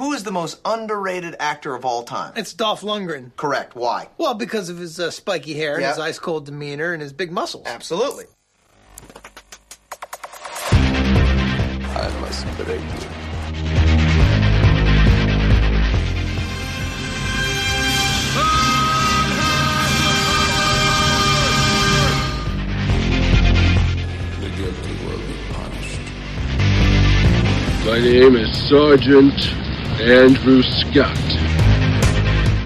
Who is the most underrated actor of all time? It's Dolph Lundgren. Correct. Why? Well, because of his uh, spiky hair, and Yeah. his ice cold demeanor, and his big muscles. Absolutely. I must break you. The guilty will be punished. My name is Sergeant Andrew Scott.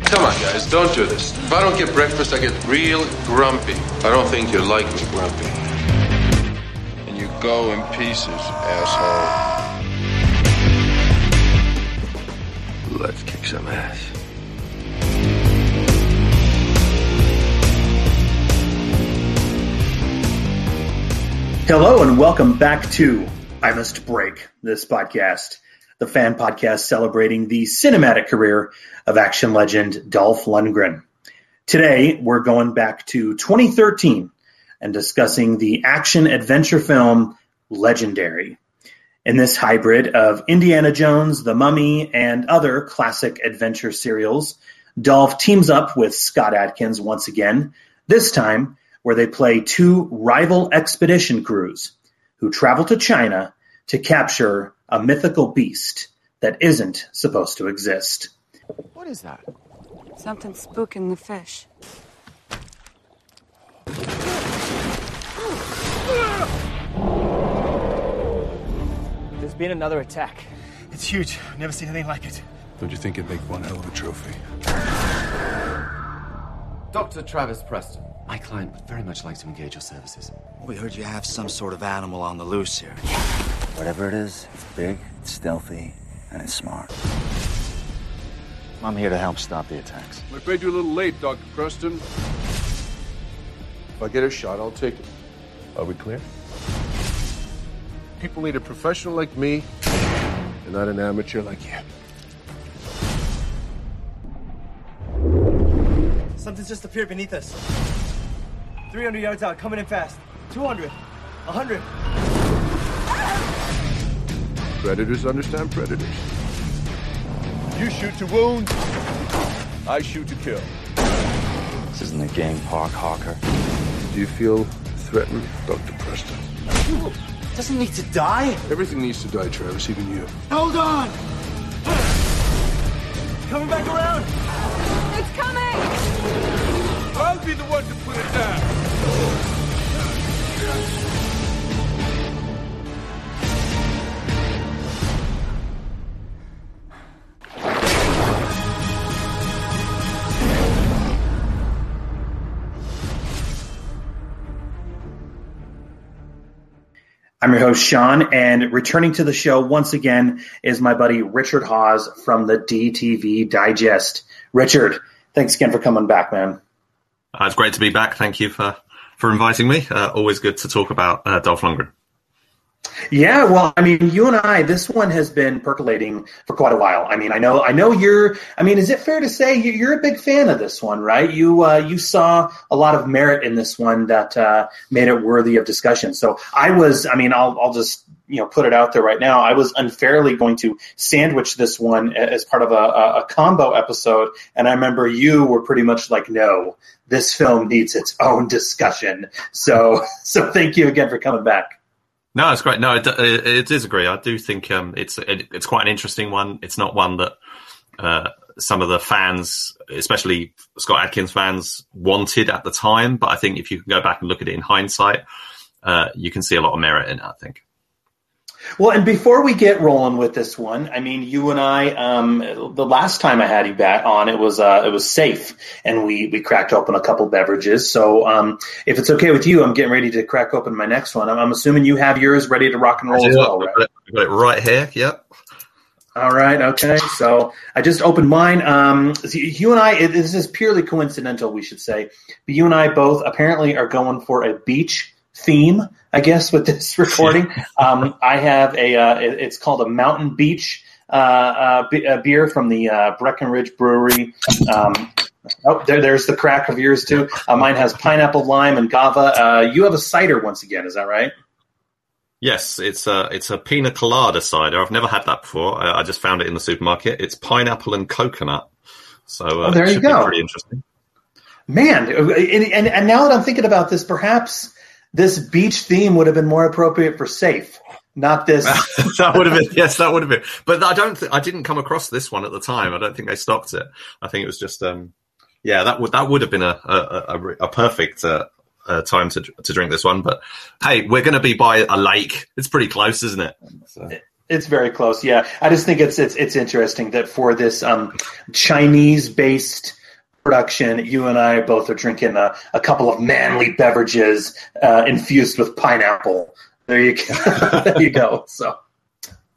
Come on, guys, don't do this. If I don't get breakfast, I get real grumpy. I don't think you like me grumpy. And you go in pieces, asshole. Let's kick some ass. Hello and welcome back to I Must Break, this podcast, the fan podcast celebrating the cinematic career of action legend Dolph Lundgren. Today, we're going back to 2013 and discussing the action adventure film Legendary. In this hybrid of Indiana Jones, The Mummy, and other classic adventure serials, Dolph teams up with Scott Adkins once again, this time where they play two rival expedition crews who travel to China to capture a mythical beast that isn't supposed to exist. What is that? Something spooking the fish. There's been another attack. It's huge. I've never seen anything like it. Don't you think it'd make one hell of a trophy? Dr. Travis Preston. My client would very much like to engage your services. We heard you have some sort of animal on the loose here. Whatever it is, it's big, it's stealthy, and it's smart. I'm here to help stop the attacks. I'm afraid you're a little late, Dr. Preston. If I get a shot, I'll take it. Are we clear? People need a professional like me, and not an amateur like you. Something's just appeared beneath us. 300 yards out, coming in fast. 200. 100. Predators understand predators. You shoot to wound, I shoot to kill. This isn't a game park, Harker. Do you feel threatened, Dr. Preston? Doesn't need to die. Everything needs to die, Travis, even you. Hold on. Coming back around. It's coming! I'll be the one to put it down. Your host, Sean, and returning to the show once again is my buddy Richard Hawes from the DTV Digest. Richard, thanks again for coming back, man. Uh, it's great to be back. Thank you for, for inviting me. Uh, always good to talk about uh, Dolph Lundgren. Yeah, well, I mean, you and I, this one has been percolating for quite a while. I mean, I know, I know you're. I mean, is it fair to say you- you're a big fan of this one, right? You uh, you saw a lot of merit in this one that uh, made it worthy of discussion. So I was, I mean, I'll I'll just you know put it out there right now. I was unfairly going to sandwich this one as part of a, a combo episode, and I remember you were pretty much like, no, this film needs its own discussion. So so thank you again for coming back. No, it's great. No, it, it, it is agree. I do think um, it's it, it's quite an interesting one. It's not one that uh, some of the fans, especially Scott Adkins fans, wanted at the time. But I think if you can go back and look at it in hindsight, uh, you can see a lot of merit in it. I think. Well, and before we get rolling with this one, I mean, you and I, um, the last time I had you back on, it was uh, it was safe, and we we cracked open a couple beverages. So, um, if it's okay with you, I'm getting ready to crack open my next one. I'm, I'm assuming you have yours ready to rock and roll as well, right? got, it, got it right here. Yep. All right, okay. So I just opened mine. Um, so you and I, it, this is purely coincidental, we should say. But you and I both apparently are going for a beach theme, I guess, with this recording. um, I have a, uh, it- it's called a Mountain Beach uh, uh, uh, beer from the uh, Breckenridge Brewery. Um, oh, there, there's the crack of yours too. Uh, mine has pineapple, lime, and gava. Uh, you have a cider once again, is that right? Yes, it's a it's a pina colada cider. I've never had that before. I, I just found it in the supermarket. It's pineapple and coconut. So uh, Oh, there you go. Pretty interesting. Man, and and now that I'm thinking about this, perhaps this beach theme would have been more appropriate for safe, not this. that would have been yes, that would have been. But I don't. Th- I didn't come across this one at the time. I don't think they stocked it. I think it was just. um Yeah, that would that would have been a a, a, a perfect. Uh, uh, time to to drink this one, but hey, we're going to be by a lake. It's pretty close, isn't it? So. It's very close. Yeah, I just think it's it's it's interesting that for this um, Chinese based production, you and I both are drinking a, a couple of manly beverages uh, infused with pineapple. There you go. there you go. So,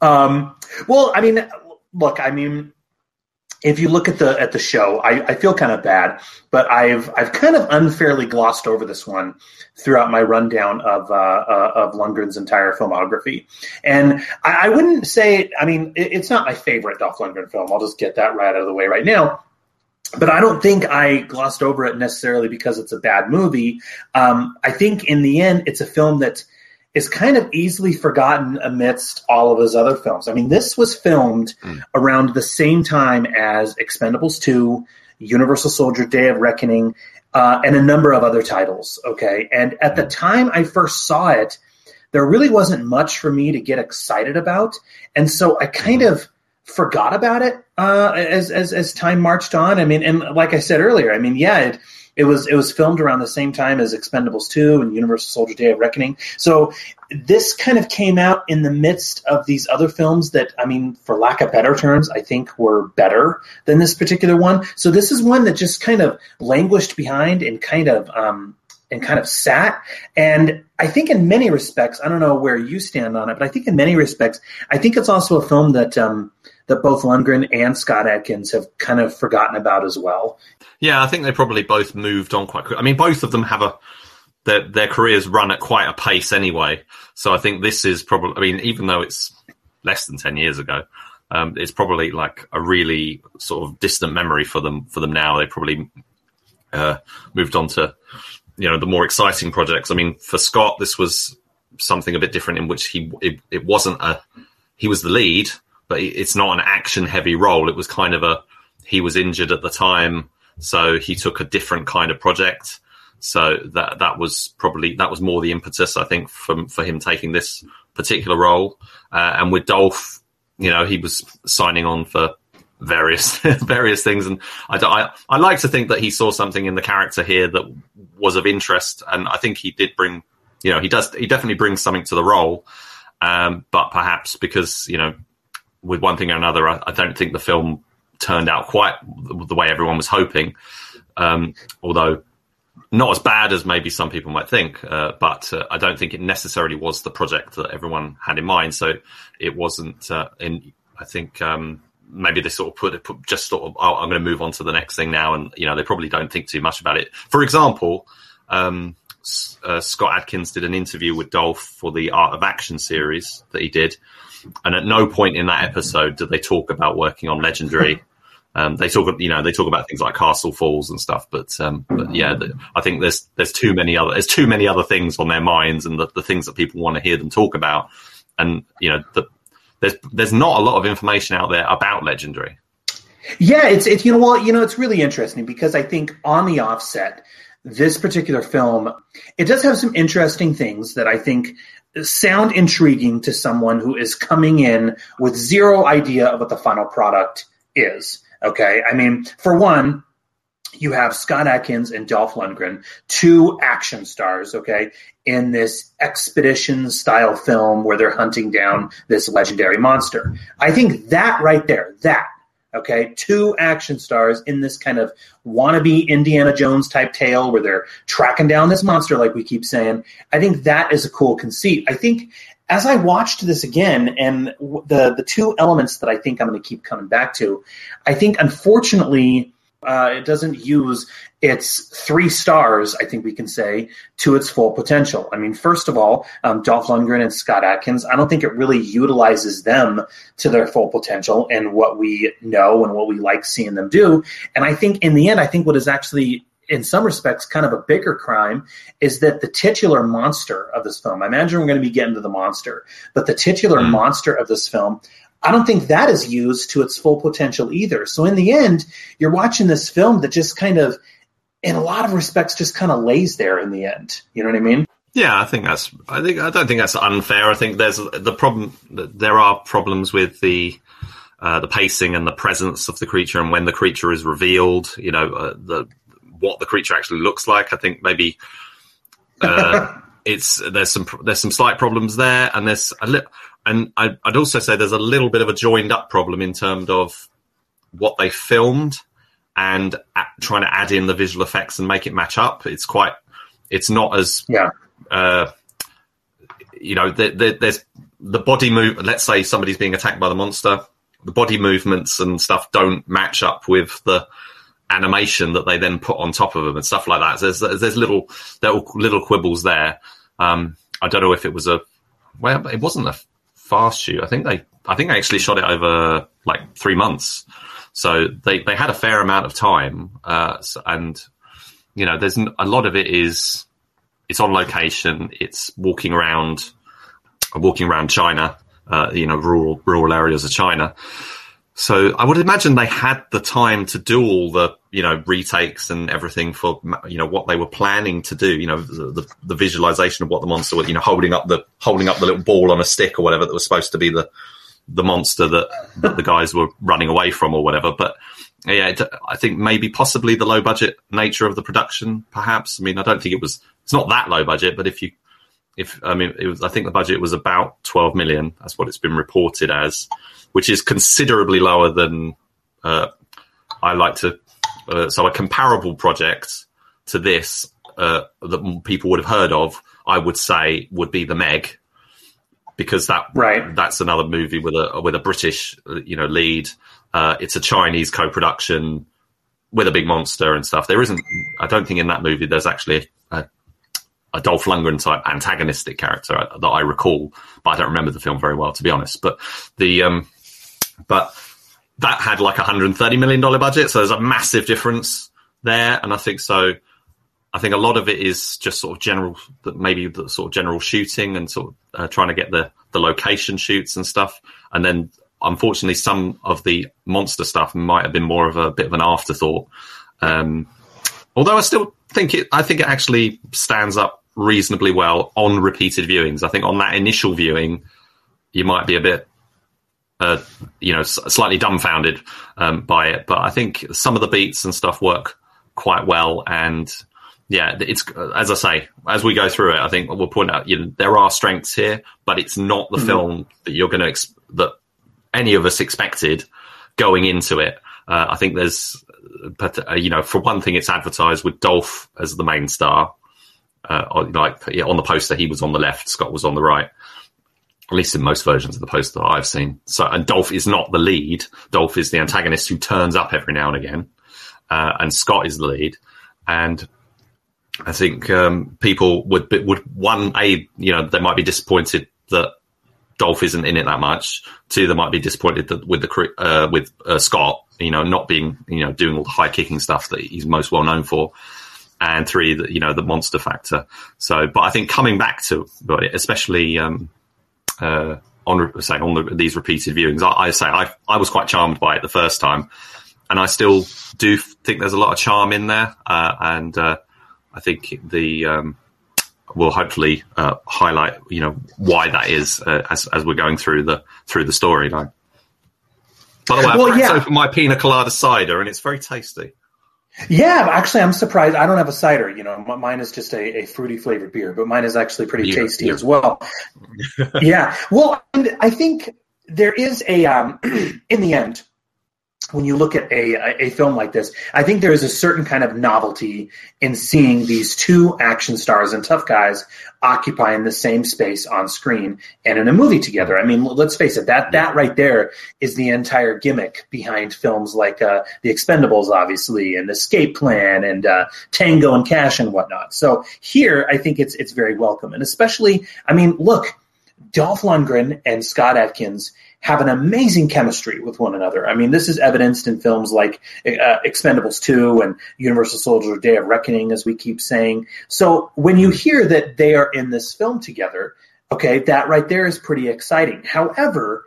um, well, I mean, look, I mean, if you look at the at the show, I, I feel kind of bad, but I've I've kind of unfairly glossed over this one throughout my rundown of uh, uh, of Lundgren's entire filmography, and I, I wouldn't say. I mean, it, it's not my favorite Dolph Lundgren film. I'll just get that right out of the way right now. But I don't think I glossed over it necessarily because it's a bad movie. Um, I think in the end, it's a film that is kind of easily forgotten amidst all of his other films. I mean, this was filmed around the same time as Expendables 2, Universal Soldier Day of Reckoning, uh, and a number of other titles. Okay. And at the time I first saw it, there really wasn't much for me to get excited about. And so I kind of forgot about it uh, as, as, as time marched on. I mean, and like I said earlier, I mean, yeah, it, it was it was filmed around the same time as Expendables 2 and Universal Soldier Day of Reckoning. So this kind of came out in the midst of these other films that I mean for lack of better terms I think were better than this particular one. So this is one that just kind of languished behind and kind of um and kind of sat and I think in many respects I don't know where you stand on it but I think in many respects I think it's also a film that um that both Lundgren and Scott Adkins have kind of forgotten about as well. Yeah, I think they probably both moved on quite quick. I mean, both of them have a their their careers run at quite a pace anyway. So I think this is probably. I mean, even though it's less than ten years ago, um, it's probably like a really sort of distant memory for them. For them now, they probably uh, moved on to you know the more exciting projects. I mean, for Scott, this was something a bit different in which he it, it wasn't a he was the lead, but it's not an action heavy role. It was kind of a he was injured at the time, so he took a different kind of project. So that that was probably that was more the impetus I think for for him taking this particular role. Uh, and with Dolph, you know, he was signing on for various various things, and I, I I like to think that he saw something in the character here that was of interest, and I think he did bring, you know, he does he definitely brings something to the role. Um, but perhaps because you know, with one thing or another, I, I don't think the film turned out quite the way everyone was hoping. Um, although not as bad as maybe some people might think, uh, but uh, I don't think it necessarily was the project that everyone had in mind. So it wasn't. Uh, in I think um, maybe they sort of put it put just sort of. Oh, I'm going to move on to the next thing now, and you know they probably don't think too much about it. For example. Um, uh, Scott Adkins did an interview with Dolph for the Art of Action series that he did, and at no point in that episode did they talk about working on Legendary. Um, they talk, you know, they talk about things like Castle Falls and stuff, but, um, but yeah, the, I think there's there's too many other there's too many other things on their minds and the, the things that people want to hear them talk about, and you know, the, there's there's not a lot of information out there about Legendary. Yeah, it's it's you know well you know it's really interesting because I think on the offset, this particular film it does have some interesting things that I think sound intriguing to someone who is coming in with zero idea of what the final product is. Okay, I mean for one. You have Scott Adkins and Dolph Lundgren, two action stars, okay, in this expedition style film where they're hunting down this legendary monster. I think that right there, that Okay, two action stars in this kind of wannabe Indiana Jones type tale where they're tracking down this monster, like we keep saying. I think that is a cool conceit. I think as I watched this again, and the the two elements that I think I'm going to keep coming back to, I think unfortunately uh, it doesn't use its three stars, I think we can say, to its full potential. I mean, first of all, um, Dolph Lundgren and Scott Adkins, I don't think it really utilizes them to their full potential and what we know and what we like seeing them do. And I think in the end, I think what is actually in some respects, kind of a bigger crime is that the titular monster of this film, I imagine we're going to be getting to the monster, but the titular Mm. monster of this film, I don't think that is used to its full potential either. So in the end, you're watching this film that just kind of, in a lot of respects, just kind of lays there in the end. You know what I mean? Yeah, I think that's. I think I don't think that's unfair. I think there's the problem. There are problems with the uh, the pacing and the presence of the creature, and when the creature is revealed, you know, uh, the what the creature actually looks like. I think maybe uh, it's there's some there's some slight problems there, and there's a little. And I, I'd also say there's a little bit of a joined up problem in terms of what they filmed and trying to add in the visual effects and make it match up. It's quite. It's not as yeah. Uh, you know, there, there, there's the body move. Let's say somebody's being attacked by the monster. The body movements and stuff don't match up with the animation that they then put on top of them and stuff like that. So there's there's little little little quibbles there. Um, I don't know if it was a well, it wasn't a fast shoot. I think they I think they actually shot it over like three months. So they they had a fair amount of time, uh, and you know, there's a lot of it is it's on location. It's walking around, walking around China, uh, you know, rural rural areas of China. So I would imagine they had the time to do all the, you know, retakes and everything for, you know, what they were planning to do. You know, the, the, the visualization of what the monster was, you know, holding up the holding up the little ball on a stick or whatever that was supposed to be the the monster that, that the guys were running away from or whatever. But yeah, it, I think maybe possibly the low budget nature of the production, perhaps. I mean, I don't think it was. It's not that low budget, but if you if I mean, it was, I think the budget was about 12 million. That's what it's been reported as, which is considerably lower than uh, I like to. Uh, so a comparable project to this uh, that people would have heard of, I would say, would be the Meg, because that right. that's another movie with a with a British uh, you know lead. Uh, it's a Chinese co-production with a big monster and stuff. There isn't. I don't think in that movie there's actually a, Dolph Lundgren type antagonistic character that I recall, but I don't remember the film very well to be honest. But the um, but that had like a hundred and thirty million dollar budget, so there's a massive difference there, and I think so. I think a lot of it is just sort of general, maybe the sort of general shooting and sort of uh, trying to get the the location shoots and stuff, and then unfortunately some of the monster stuff might have been more of a bit of an afterthought. Um, although I still think it, I think it actually stands up reasonably well on repeated viewings. I think on that initial viewing, you might be a bit, uh, you know, slightly dumbfounded um, by it. But I think some of the beats and stuff work quite well. And yeah, it's as I say, as we go through it, I think we'll point out you know there are strengths here, but it's not the Mhm. film that you're going to ex- that any of us expected going into it. Uh, I think there's, but uh, you know, for one thing, it's advertised with Dolph as the main star. Uh, on- like yeah, on the poster, he was on the left, Scott was on the right. At least in most versions of the poster that I've seen. So, and Dolph is not the lead. Dolph is the antagonist who turns up every now and again, uh, and Scott is the lead. And I think um, people would would one a you know they might be disappointed that Dolph isn't in it that much. Two, they might be disappointed that with the uh, with uh, Scott, you know, not being you know doing all the high kicking stuff that he's most well known for. And three, that you know the monster factor. So, but I think coming back to especially um, uh, on say on the, these repeated viewings, I, I say I I was quite charmed by it the first time, and I still do think there's a lot of charm in there, uh, and uh, I think the um, will hopefully uh, highlight you know why that is uh, as as we're going through the through the storyline. By the way, Well, I cracked yeah. open my pina colada cider, and it's very tasty. Yeah, actually, I'm surprised. I don't have a cider. You know, mine is just a, a fruity flavored beer, but mine is actually pretty tasty as well. yeah. Well, and I think there is a um, in the end when you look at a, a film like this, I think there is a certain kind of novelty in seeing these two action stars and tough guys occupying the same space on screen and in a movie together. I mean, let's face it that that right there is the entire gimmick behind films like uh, The Expendables, obviously, and Escape Plan and uh, Tango and Cash and whatnot. So here, I think it's it's very welcome, and especially, I mean, look. Dolph Lundgren and Scott Adkins have an amazing chemistry with one another. I mean, this is evidenced in films like uh, Expendables 2 and Universal Soldier Day of Reckoning, as we keep saying. So when you hear that they are in this film together, okay, that right there is pretty exciting. However,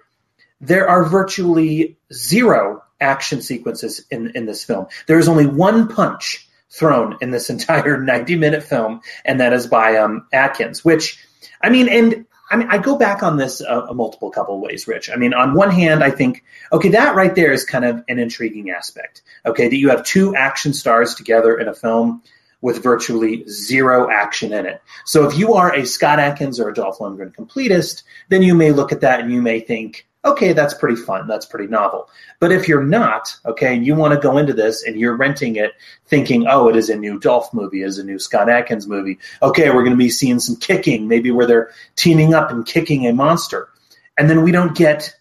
there are virtually zero action sequences in, in this film. There is only one punch thrown in this entire 90 minute film, and that is by um, Adkins, which, I mean, and I mean, I go back on this a, a multiple couple of ways, Rich. I mean, on one hand, I think, okay, that right there is kind of an intriguing aspect. Okay, that you have two action stars together in a film with virtually zero action in it. So if you are a Scott Adkins or a Dolph Lundgren completist, then you may look at that and you may think, okay, that's pretty fun. That's pretty novel. But if you're not, okay, and you want to go into this and you're renting it thinking, oh, it is a new Dolph movie, it is a new Scott Adkins movie. Okay, we're going to be seeing some kicking, maybe where they're teaming up and kicking a monster. And then we don't get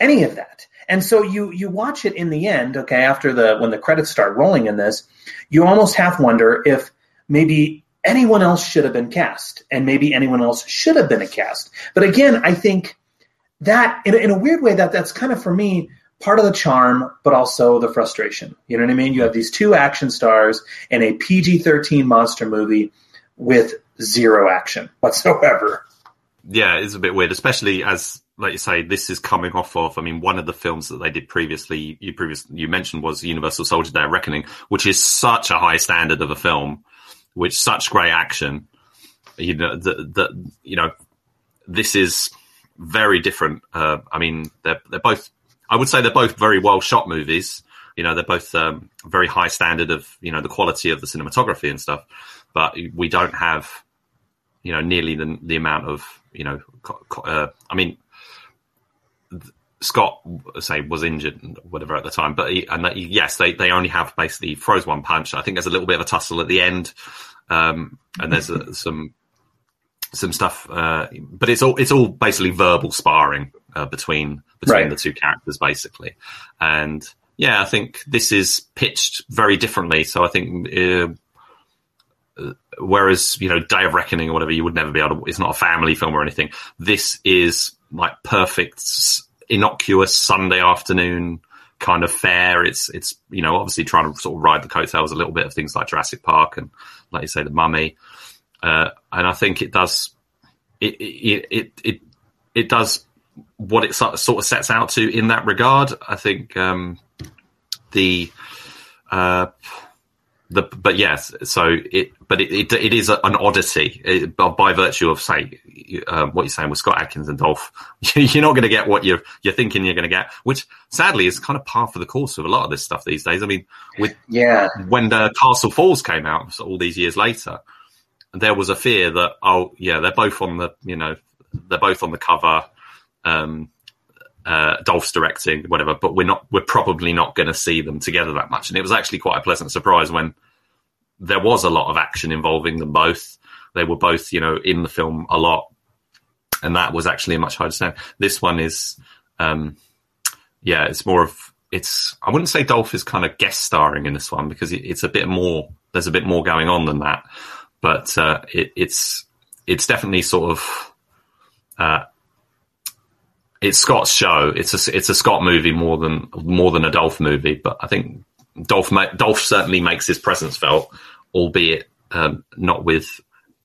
any of that. And so you you watch it in the end, okay, after the when the credits start rolling in this, you almost half wonder if maybe anyone else should have been cast and maybe anyone else should have been a cast. But again, I think that in, in a weird way that that's kind of for me part of the charm but also the frustration. You know what i mean? You have these two action stars in a pg-13 monster movie with zero action whatsoever. Yeah it's a bit weird especially as like you say this is coming off of i mean one of the films that they did previously you previous you mentioned was universal soldier day of reckoning which is such a high standard of a film which such great action. You know the you know this is very different. Uh, I mean, they're they're both. I would say they're both very well shot movies. You know, they're both um, very high standard of you know the quality of the cinematography and stuff. But we don't have you know nearly the the amount of you know. Uh, I mean, Scott say was injured whatever at the time, but he, and he, yes, they they only have basically throws one punch. I think there's a little bit of a tussle at the end, um, and there's a, some some stuff, uh, but it's all it's all basically verbal sparring uh, between between right. the two characters, basically. And yeah, I think this is pitched very differently. So I think. Uh, whereas you know Day of Reckoning or whatever, you would never be able to. It's not a family film or anything. This is like perfect, innocuous Sunday afternoon kind of fair. It's it's you know obviously trying to sort of ride the coattails a little bit of things like Jurassic Park and like you say the Mummy. Uh, and I think it does it it, it it it does what it sort of sets out to in that regard. I think um, the uh, the but yes, so it but it it, it is an oddity it, by virtue of say uh, what you're saying with Scott Adkins and Dolph. You're not going to get what you're you're thinking you're going to get, which sadly is kind of par for the course of a lot of this stuff these days. I mean, with yeah, when the Castle Falls came out so all these years later, there was a fear that oh yeah they're both on the you know they're both on the cover um uh, Dolph's directing whatever but we're not we're probably not going to see them together that much. And it was actually quite a pleasant surprise when there was a lot of action involving them both. They were both you know in the film a lot and that was actually a much higher standard. This one is um yeah it's more of it's I wouldn't say Dolph is kind of guest starring in this one because it, it's a bit more there's a bit more going on than that but uh, it, it's it's definitely sort of uh, it's Scott's show. It's a it's a Scott movie more than more than a Dolph movie. But I think Dolph Dolph certainly makes his presence felt, albeit um, not with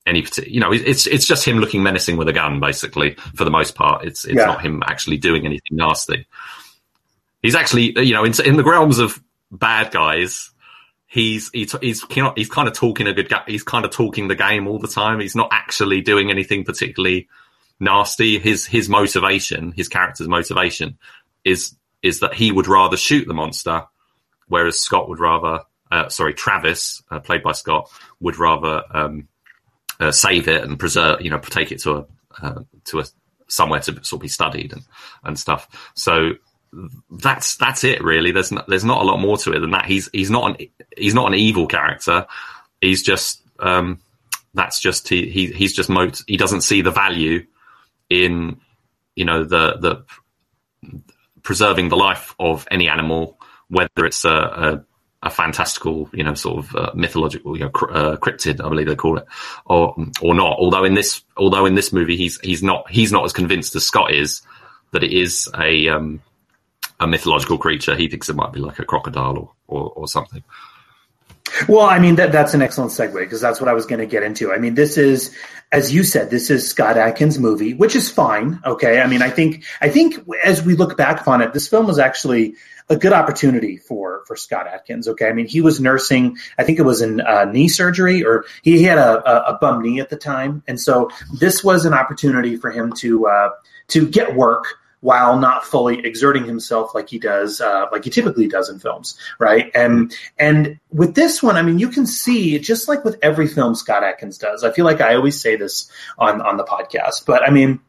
any particular. You know, it's it's just him looking menacing with a gun, basically for the most part. It's it's yeah. not him actually doing anything nasty. He's actually you know in, in the realms of bad guys he's he's he's kind of talking a good he's kind of talking the game all the time. He's not actually doing anything particularly nasty. His his motivation, his character's motivation, is is that he would rather shoot the monster, whereas Scott would rather. Uh, sorry, Travis, uh, played by Scott, would rather um, uh, save it and preserve, you know, take it to a uh, to a somewhere to sort of be studied and and stuff. So that's that's it really. There's not, there's not a lot more to it than that. He's he's not an he's not an evil character. He's just um, that's just he, he he's just mo- he doesn't see the value in you know the the preserving the life of any animal, whether it's a, a, a fantastical you know sort of uh, mythological you know cr- uh, cryptid I believe they call it or or not. Although in this although in this movie he's he's not he's not as convinced as Scott is that it is a um, a mythological creature. He thinks it might be like a crocodile or or, or something. Well, I mean that that's an excellent segue because that's what I was going to get into. I mean, this is, as you said, this is Scott Adkins' movie, which is fine. Okay, I mean, I think I think as we look back upon it, this film was actually a good opportunity for for Scott Adkins. Okay, I mean, he was nursing, I think it was in uh, knee surgery, or he had a, a, a bum knee at the time, and so this was an opportunity for him to uh, to get work while not fully exerting himself like he does, uh, like he typically does in films, right? And and with this one, I mean, you can see just like with every film Scott Adkins does. I feel like I always say this on on the podcast, but I mean,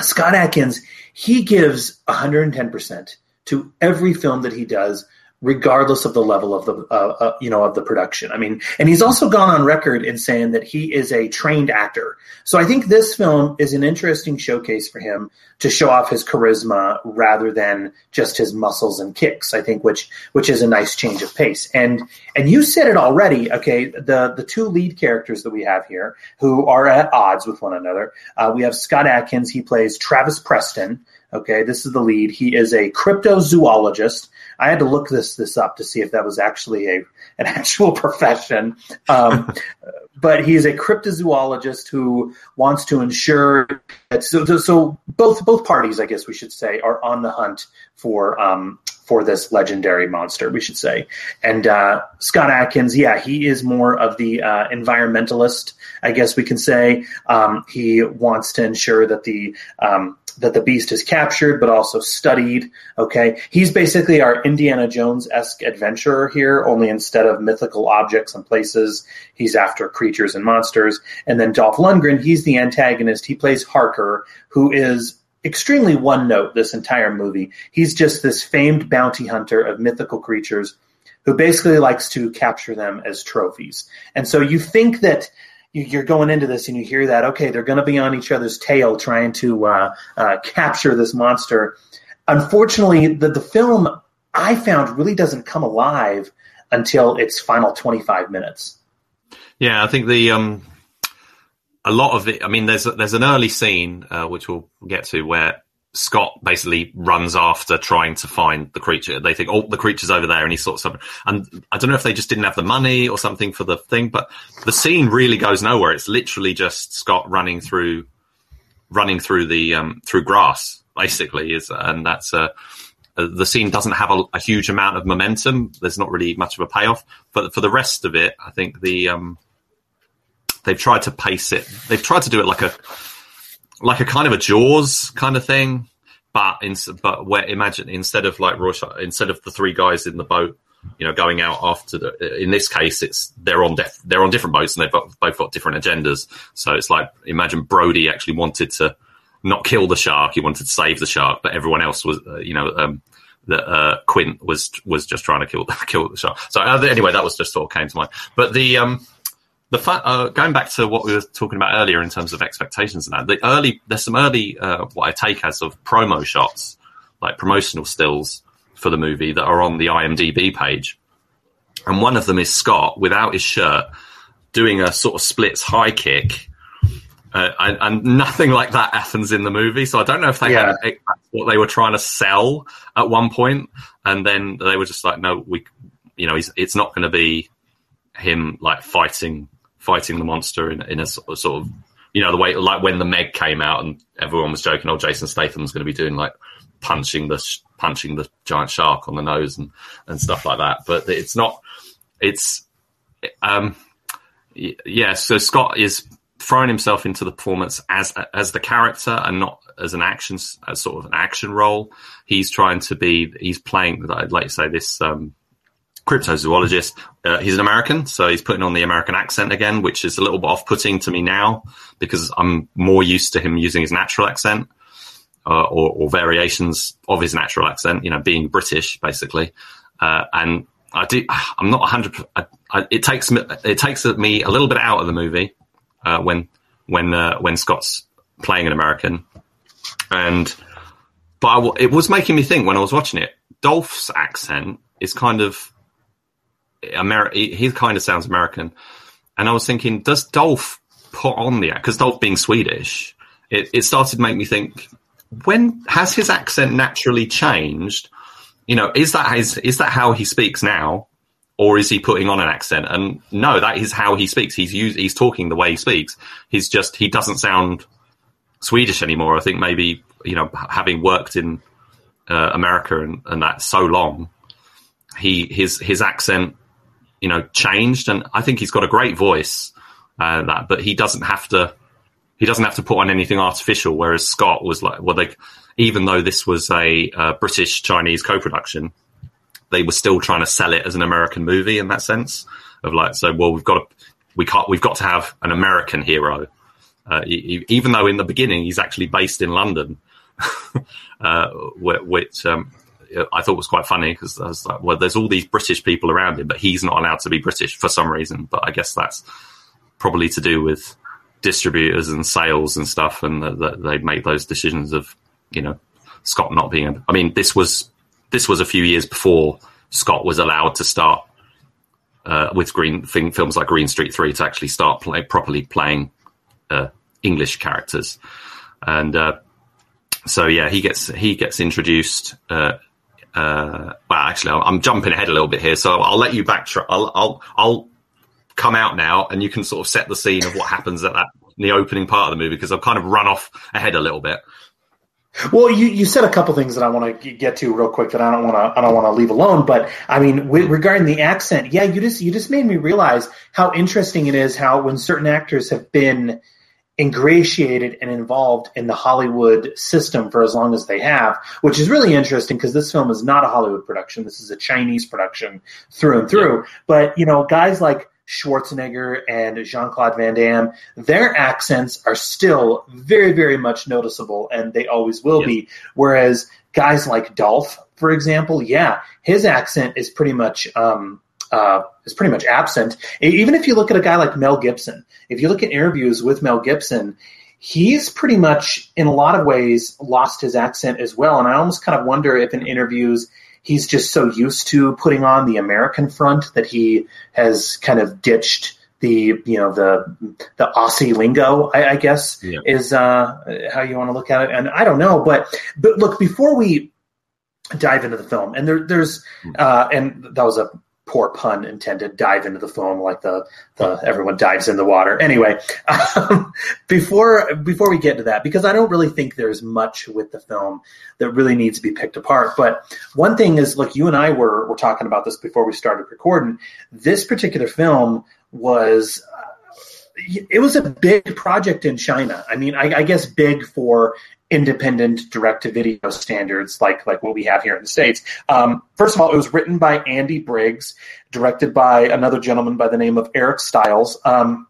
Scott Adkins he gives 110 percent to every film that he does regardless of the level of the uh, uh, you know of the production. I mean, and he's also gone on record in saying that he is a trained actor. So I think this film is an interesting showcase for him to show off his charisma rather than just his muscles and kicks. I think which which is a nice change of pace. And and you said it already. Okay, the the two lead characters that we have here who are at odds with one another. Uh, we have Scott Adkins. He plays Travis Preston. Okay, this is the lead. He is a cryptozoologist. I had to look this this up to see if that was actually a an actual profession. Um, but he's a cryptozoologist who wants to ensure that so, so both both parties, I guess we should say, are on the hunt for um, for this legendary monster. We should say, and uh, Scott Adkins, yeah, he is more of the uh, environmentalist, I guess we can say. Um, he wants to ensure that the um, that the beast is captured but also studied. Okay, he's basically our Indiana Jones esque adventurer here, only instead of mythical objects and places, he's after creatures and monsters. And then Dolph Lundgren, he's the antagonist. He plays Harker, who is extremely one note this entire movie. He's just this famed bounty hunter of mythical creatures who basically likes to capture them as trophies. And so you think that you're going into this and you hear that okay they're going to be on each other's tail trying to uh, uh, capture this monster unfortunately the, the film i found really doesn't come alive until its final 25 minutes yeah i think the um a lot of it i mean there's there's an early scene uh, which we'll get to where Scott basically runs after trying to find the creature. They think, oh, the creature's over there, and he sorts of. And I don't know if they just didn't have the money or something for the thing, but the scene really goes nowhere. It's literally just Scott running through, running through the um, through grass, basically, is and that's uh, the scene doesn't have a, a, huge amount of momentum. There's not really much of a payoff, but for the rest of it, I think the um, they've tried to pace it. They've tried to do it like a like a kind of a Jaws kind of thing, but in, but where imagine instead of like Rorschach, instead of the three guys in the boat, you know, going out after the. In this case, it's they're on def, they're on different boats and they've got, both got different agendas. So it's like imagine Brody actually wanted to not kill the shark, he wanted to save the shark, but everyone else was, uh, you know. Um, that uh, Quint was was just trying to kill kill the shark. So uh, anyway, that was just sort of came to mind. But the um, the fact, uh, going back to what we were talking about earlier in terms of expectations and that, the early, there's some early, uh, what I take as of promo shots, like promotional stills for the movie that are on the IMDb page. And one of them is Scott without his shirt doing a sort of splits high kick. Uh, and, and, nothing like that happens in the movie. So I don't know if they yeah. had what they were trying to sell at one point, and then they were just like, "No, we, you know, it's not going to be him like fighting fighting the monster in, in a sort of, you know, the way like when the Meg came out and everyone was joking, oh, Jason Statham's going to be doing like punching the punching the giant shark on the nose and and stuff like that. But it's not. It's um yeah. So Scott is throwing himself into the performance as as the character and not as an action as sort of an action role. He's trying to be. He's playing. I'd like to say this. Um, cryptozoologist. Uh, he's an American, so he's putting on the American accent again, which is a little bit off-putting to me now because I'm more used to him using his natural accent uh, or, or, variations of his natural accent. You know, being British basically, uh, and I do. I'm not 100. I, I, it takes me. It takes me a little bit out of the movie uh, when when uh, when Scott's playing an American, and but I, it was making me think when I was watching it. Dolph's accent is kind of Ameri- he kind of sounds American. And I was thinking, does Dolph put on the accent? because Dolph being Swedish, it, it started to make me think when has his accent naturally changed? You know, is that his, is that how he speaks now, or is he putting on an accent? And no, that is how he speaks. He's used, he's talking the way he speaks. He's just he doesn't sound Swedish anymore. I think maybe you know, having worked in uh, America and, and that so long, he his his accent, you know, changed, and I think he's got a great voice. Uh, that, but he doesn't have to. He doesn't have to put on anything artificial. Whereas Scott was like, well, they, even though this was a uh, British Chinese co-production, they were still trying to sell it as an American movie in that sense of like, so well, we've got to, we can't, we've got to have an American hero, uh, even though in the beginning he's actually based in London, uh, which um, I thought was quite funny because I was like, well, there's all these British people around him, but he's not allowed to be British for some reason. But I guess that's probably to do with distributors and sales and stuff, and that they make those decisions of you know Scott not being. I mean, this was this was a few years before Scott was allowed to start uh, with green thing, films like Green Street Three to actually start play, properly playing uh, English characters, and uh, so yeah, he gets he gets introduced. Uh, well, actually, I'm jumping ahead a little bit here, so I'll let you backtrack. I'll, I'll I'll come out now, and you can sort of set the scene of what happens at that the opening part of the movie because I've kind of run off ahead a little bit. Well, you, you said a couple things that I want to get to real quick that I don't want to I don't want to leave alone. But I mean, regarding the accent, yeah, you just you just made me realize how interesting it is how when certain actors have been ingratiated and involved in the Hollywood system for as long as they have, which is really interesting because this film is not a Hollywood production. This is a Chinese production through and through. But, you know, guys like Schwarzenegger and Jean Claude Van Damme, their accents are still very, very much noticeable and they always will yeah. be. Whereas guys like Dolph, for example, yeah, his accent is pretty much um, uh, is pretty much absent. Even if you look at a guy like Mel Gibson, if you look at interviews with Mel Gibson, he's pretty much, in a lot of ways, lost his accent as well. And I almost kind of wonder if in interviews he's just so used to putting on the American front that he has kind of ditched the you know the the Aussie lingo, I, I guess yeah. is uh, how you want to look at it. And I don't know, but but look before we dive into the film, and there, there's hmm. uh, and that was a poor pun intended, dive into the foam like the, the everyone dives in the water. Anyway, um, before before we get to that, because I don't really think there's much with the film that really needs to be picked apart. But one thing is, like you and I were were talking about this before we started recording. This particular film was. Uh, it was a big project in China. I mean, I, I guess big for independent direct to video standards like like what we have here in the states. Um, first of all, it was written by Andy Briggs, directed by another gentleman by the name of Eric Styles. Um,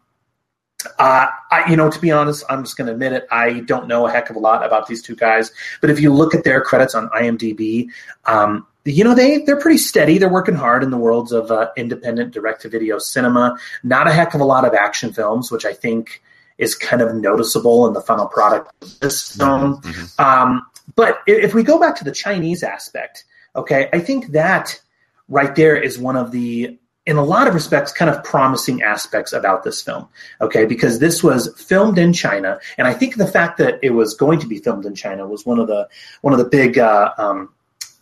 uh, I, you know, to be honest, I'm just going to admit it. I don't know a heck of a lot about these two guys, but if you look at their credits on IMDb, um, you know they they're pretty steady. They're working hard in the worlds of uh, independent direct to video cinema. Not a heck of a lot of action films, which I think is kind of noticeable in the final product of this film. Mm-hmm. Um, but if we go back to the Chinese aspect, okay, I think that right there is one of the in a lot of respects, kind of promising aspects about this film. Okay, because this was filmed in China, and I think the fact that it was going to be filmed in China was one of the one of the big uh, um,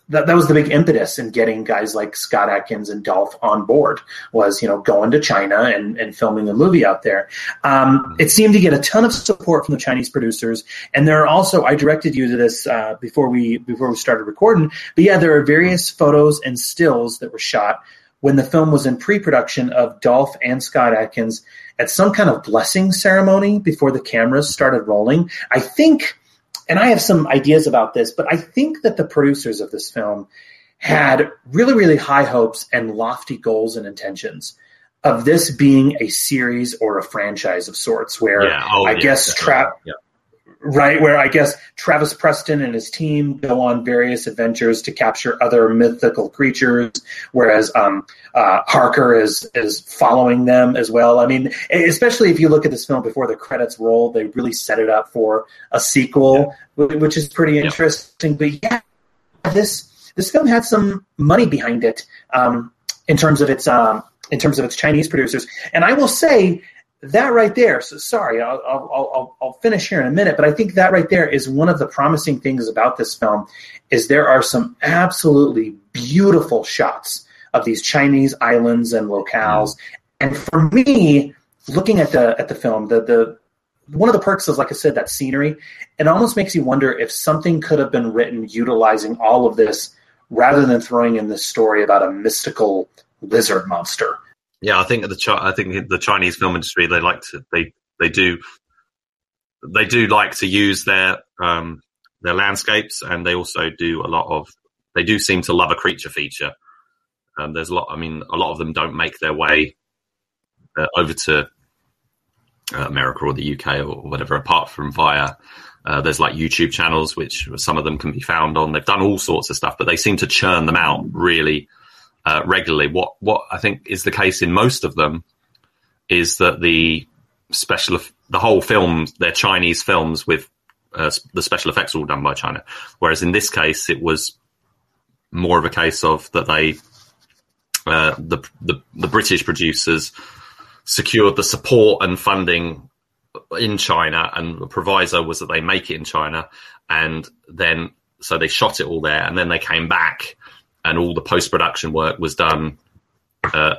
that, that was the big impetus in getting guys like Scott Adkins and Dolph on board was, you know, going to China and, and filming a movie out there. Um, it seemed to get a ton of support from the Chinese producers. And there are also, I directed you to this, uh, before we, before we started recording, but yeah, there are various photos and stills that were shot when the film was in pre-production of Dolph and Scott Adkins at some kind of blessing ceremony before the cameras started rolling. I think, and I have some ideas about this, but I think that the producers of this film had really, really high hopes and lofty goals and intentions of this being a series or a franchise of sorts, where yeah. oh, I yeah, guess Tra- yeah. Right, where I guess Travis Preston and his team go on various adventures to capture other mythical creatures, whereas um, uh, Harker is is following them as well. I mean, especially if you look at this film before the credits roll, they really set it up for a sequel, yeah. which is pretty interesting. Yeah. But yeah, this this film had some money behind it um, in terms of its um, in terms of its Chinese producers, and I will say that right there. So sorry, I'll, I'll, I'll, finish here in a minute, but I think that right there is one of the promising things about this film is there are some absolutely beautiful shots of these Chinese islands and locales. And for me, looking at the at the film, the the one of the perks is like I said, that scenery. It almost makes you wonder if something could have been written utilizing all of this rather than throwing in this story about a mystical lizard monster. Yeah, I think the I think the Chinese film industry they like to they they do they do like to use their um, their landscapes, and they also do a lot of they do seem to love a creature feature. Um, there's a lot. I mean, a lot of them don't make their way uh, over to uh, America or the UK or whatever, apart from via. Uh, there's like YouTube channels, which some of them can be found on. They've done all sorts of stuff, but they seem to churn them out really uh, regularly. What what I think is the case in most of them is that the special the whole film they're Chinese films with uh, the special effects all done by China, whereas in this case it was more of a case of that they uh, the, the the British producers secured the support and funding in China, and the proviso was that they make it in China, and then so they shot it all there, and then they came back, and all the post production work was done uh,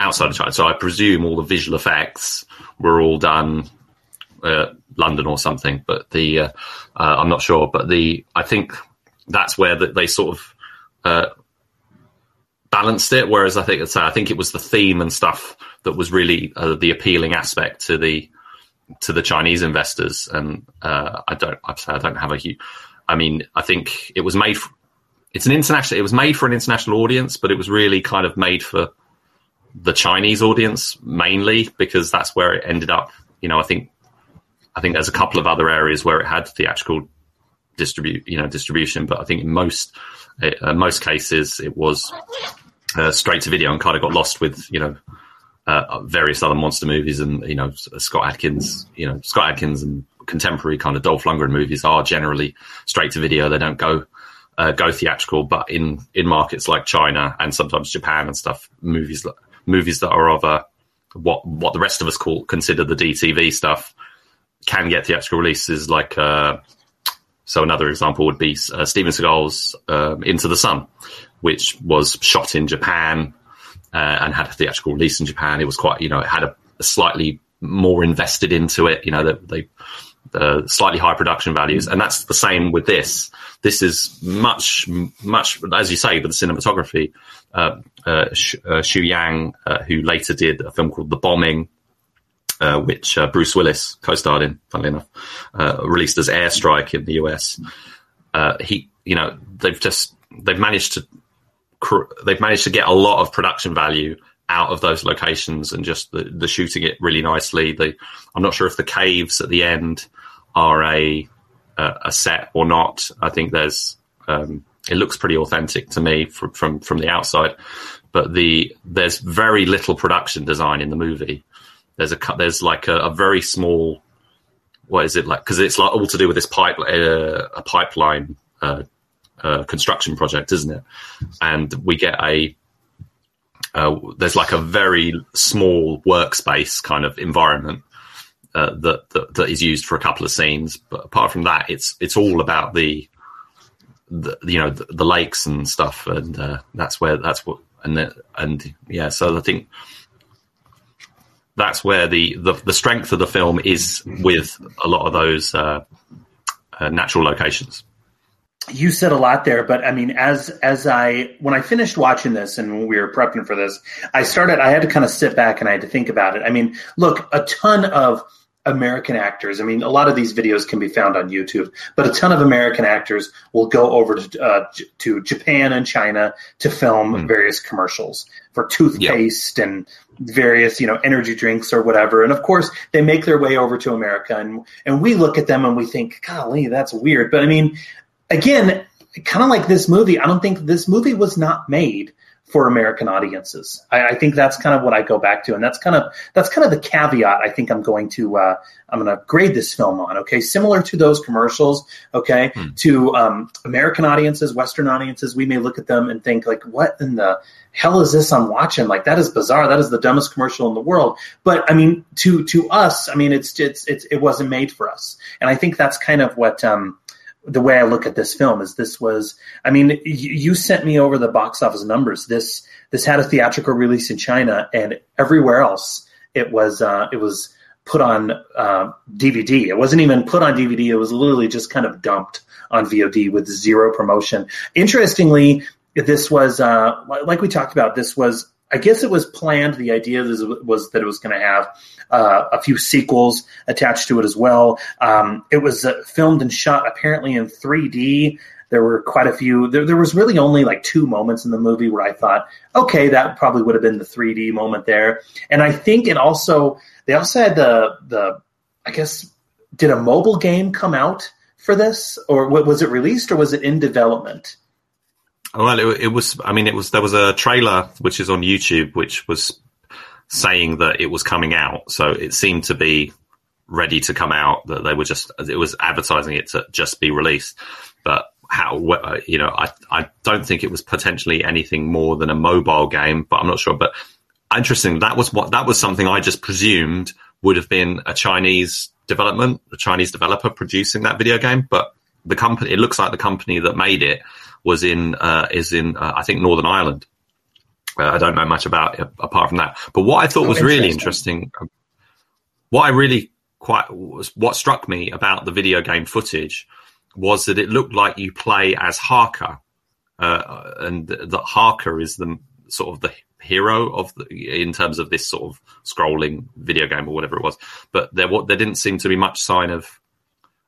outside of China. So I presume all the visual effects were all done uh, London or something, but the uh, uh, I'm not sure. But the I think that's where the, they sort of uh, balanced it. Whereas I think I think it was the theme and stuff that was really uh, the appealing aspect to the to the Chinese investors. And I don't I don't have a huge. I mean, I think it was made. For, it's an international. It was made for an international audience, but it was really kind of made for the Chinese audience mainly because that's where it ended up. You know, I think I think there's a couple of other areas where it had theatrical distribute, you know, distribution, but I think in most uh, most cases it was uh, straight to video and kind of got lost with you know uh, various other monster movies and you know Scott Adkins, you know Scott Adkins and contemporary kind of Dolph Lundgren movies are generally straight to video. They don't go uh, go theatrical, but in in markets like China and sometimes Japan and stuff, movies movies that are of a what what the rest of us call consider the DTV stuff can get theatrical releases. Like uh, so, another example would be uh, Steven Seagal's um, Into the Sun, which was shot in Japan uh, and had a theatrical release in Japan. It was quite you know it had a, a slightly more invested into it. You know that they. Uh, slightly higher production values, and that's the same with this. This is much, much, as you say, with the cinematography. Uh, uh, Shu Yang, uh, who later did a film called The Bombing, uh, which uh, Bruce Willis co-starred in, funnily enough, uh, released as Airstrike in the US. he, you know, they've just they've managed to they've managed to get a lot of production value out of those locations and just the, the shooting it really nicely. The I'm not sure if the caves at the end are a a set or not. I think there's um, it looks pretty authentic to me from from, from the outside, but the there's very little production design in the movie. There's a there's like a, a very small what is it like because it's like all to do with this pipe uh, a pipeline uh, uh, construction project, isn't it? And we get a uh, there's like a very small workspace kind of environment uh, that, that, that is used for a couple of scenes. But apart from that, it's it's all about the, the you know the, the, lakes and stuff, and uh, that's where that's what and the, and yeah. So I think that's where the, the, the strength of the film is with a lot of those uh, uh, natural locations you said a lot there, but I mean, as as I when I finished watching this and when we were prepping for this, I started. I had to kind of sit back and I had to think about it. I mean, look, a ton of American actors. I mean, a lot of these videos can be found on YouTube, but a ton of American actors will go over to uh, to Japan and China to film mm. various commercials for toothpaste and various, you know, energy drinks or whatever. And of course, they make their way over to America, and and we look at them and we think, "Golly, that's weird." But I mean, again, kind of like this movie, I don't think this movie was not made for American audiences. I, I, think that's kind of what I go back to, and that's kind of that's kind of the caveat. I think I'm going to uh, I'm going to grade this film on. Okay, similar to those commercials. Okay, hmm. to um, American audiences, Western audiences, we may look at them and think like, what in the hell is this I'm watching? Like that is bizarre. That is the dumbest commercial in the world. But I mean, to to us, I mean, it's it's, it's it wasn't made for us, and I think that's kind of what. Um, the way I look at this film is this was, I mean, you, sent me over the box office numbers. This this had a theatrical release in China, and everywhere else it was uh, it was put on uh, DVD. It wasn't even put on DVD. It was literally just kind of dumped on VOD with zero promotion. Interestingly, this was uh, like we talked about. This was I guess it was planned. The idea was that it was going to have uh, a few sequels attached to it as well. Um, it was uh, filmed and shot apparently in 3D. There were quite a few. There, there, was really only like two moments in the movie where I thought, okay, that probably would have been the 3D moment there. And I think it also they also had the the I guess did a mobile game come out for this, or was it released, or was it in development? Oh, well, it, it, was. I mean, it was. There was a trailer which is on YouTube, which was saying that it was coming out. So it seemed to be ready to come out. That they were just. It was advertising it to just be released. But how? You know, I I don't think it was potentially anything more than a mobile game. But I'm not sure. But interesting. That was what. That was something I just presumed would have been a Chinese development, a Chinese developer producing that video game. But the company. It looks like the company that made it was in uh, is in uh, I think Northern Ireland. Uh, I don't know much about it apart from that. But what I thought oh, was really interesting, um, what I really quite was what struck me about the video game footage was that it looked like you play as Harker, uh, and that Harker is the sort of the hero of the, in terms of this sort of scrolling video game or whatever it was. But there, what there didn't seem to be much sign of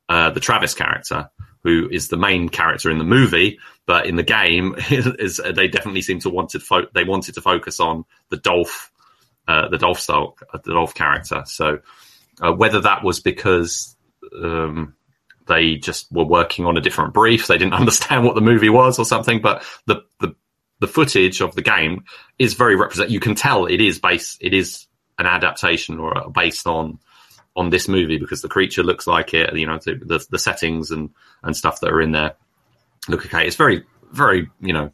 uh, the Travis character who is the main character in the movie, but in the game, is they definitely seem to wanted fo- they wanted to focus on the Dolph, uh, the Dolph style, uh, the Dolph character. So uh, whether that was because um, they just were working on a different brief, they didn't understand what the movie was or something, but the the the footage of the game is very represent. You can tell it is based, it is an adaptation or based on on this movie because the creature looks like it. You know, the the settings and and stuff that are in there look okay. It's very very you know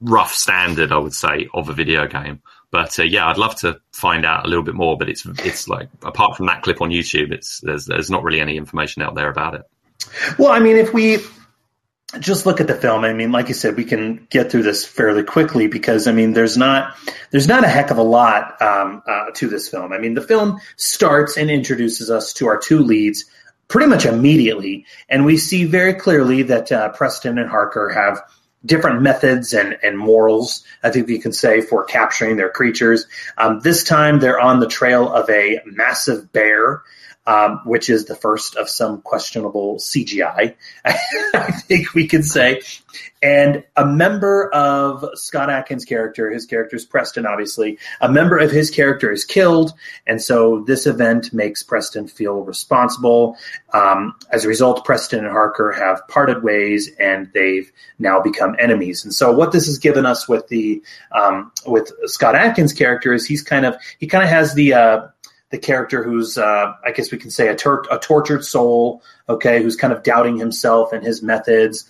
rough standard, I would say, of a video game. But uh, yeah, I'd love to find out a little bit more. But it's it's like apart from that clip on YouTube, it's there's there's not really any information out there about it. Well, I mean, if we just look at the film. I mean, like you said, we can get through this fairly quickly because I mean, there's not there's not a heck of a lot um, uh, to this film. I mean, the film starts and introduces us to our two leads pretty much immediately, and we see very clearly that uh, Preston and Harker have different methods and, and morals, I think you can say, for capturing their creatures. Um, this time they're on the trail of a massive bear um, which is the first of some questionable CGI, I think we can say. And a member of Scott Adkins' character, his character is Preston, obviously, a member of his character is killed. And so this event makes Preston feel responsible. Um, as a result, Preston and Harker have parted ways and they've now become enemies. And so what this has given us with the, um, with Scott Adkins' character is he's kind of, he kind of has the, uh, the character who's, uh, I guess we can say, a, tur- a tortured soul, okay, who's kind of doubting himself and his methods.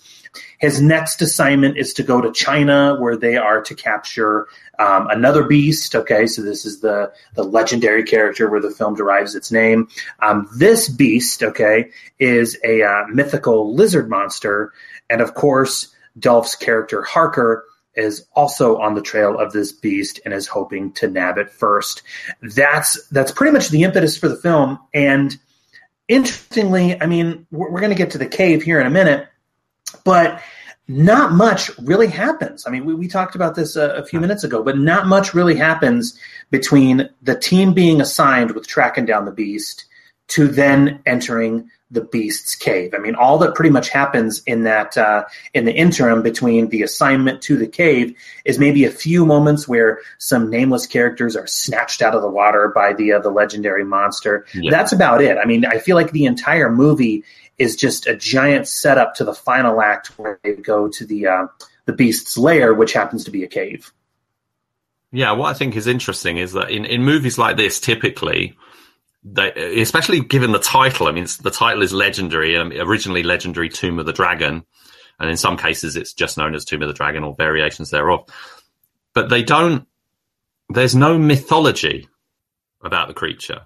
His next assignment is to go to China, where they are to capture um, another beast. Okay, so this is the the legendary character where the film derives its name. Um, this beast, okay, is a uh, mythical lizard monster, and of course, Dolph's character Harker is also on the trail of this beast and is hoping to nab it first. That's that's pretty much the impetus for the film. And interestingly, I mean, we're, we're going to get to the cave here in a minute, but not much really happens. I mean, we, we talked about this a, a few minutes ago, but not much really happens between the team being assigned with tracking down the beast to then entering the beast's cave. I mean, all that pretty much happens in that uh, in the interim between the assignment to the cave is maybe a few moments where some nameless characters are snatched out of the water by the uh, the legendary monster. Yeah. That's about it. I mean, I feel like the entire movie is just a giant setup to the final act where they go to the uh, the beast's lair, which happens to be a cave. Yeah, what I think is interesting is that in, in movies like this, typically, they, especially given the title, I mean, the title is legendary, um, originally legendary Tomb of the Dragon, and in some cases it's just known as Tomb of the Dragon or variations thereof. But they don't. There's no mythology about the creature.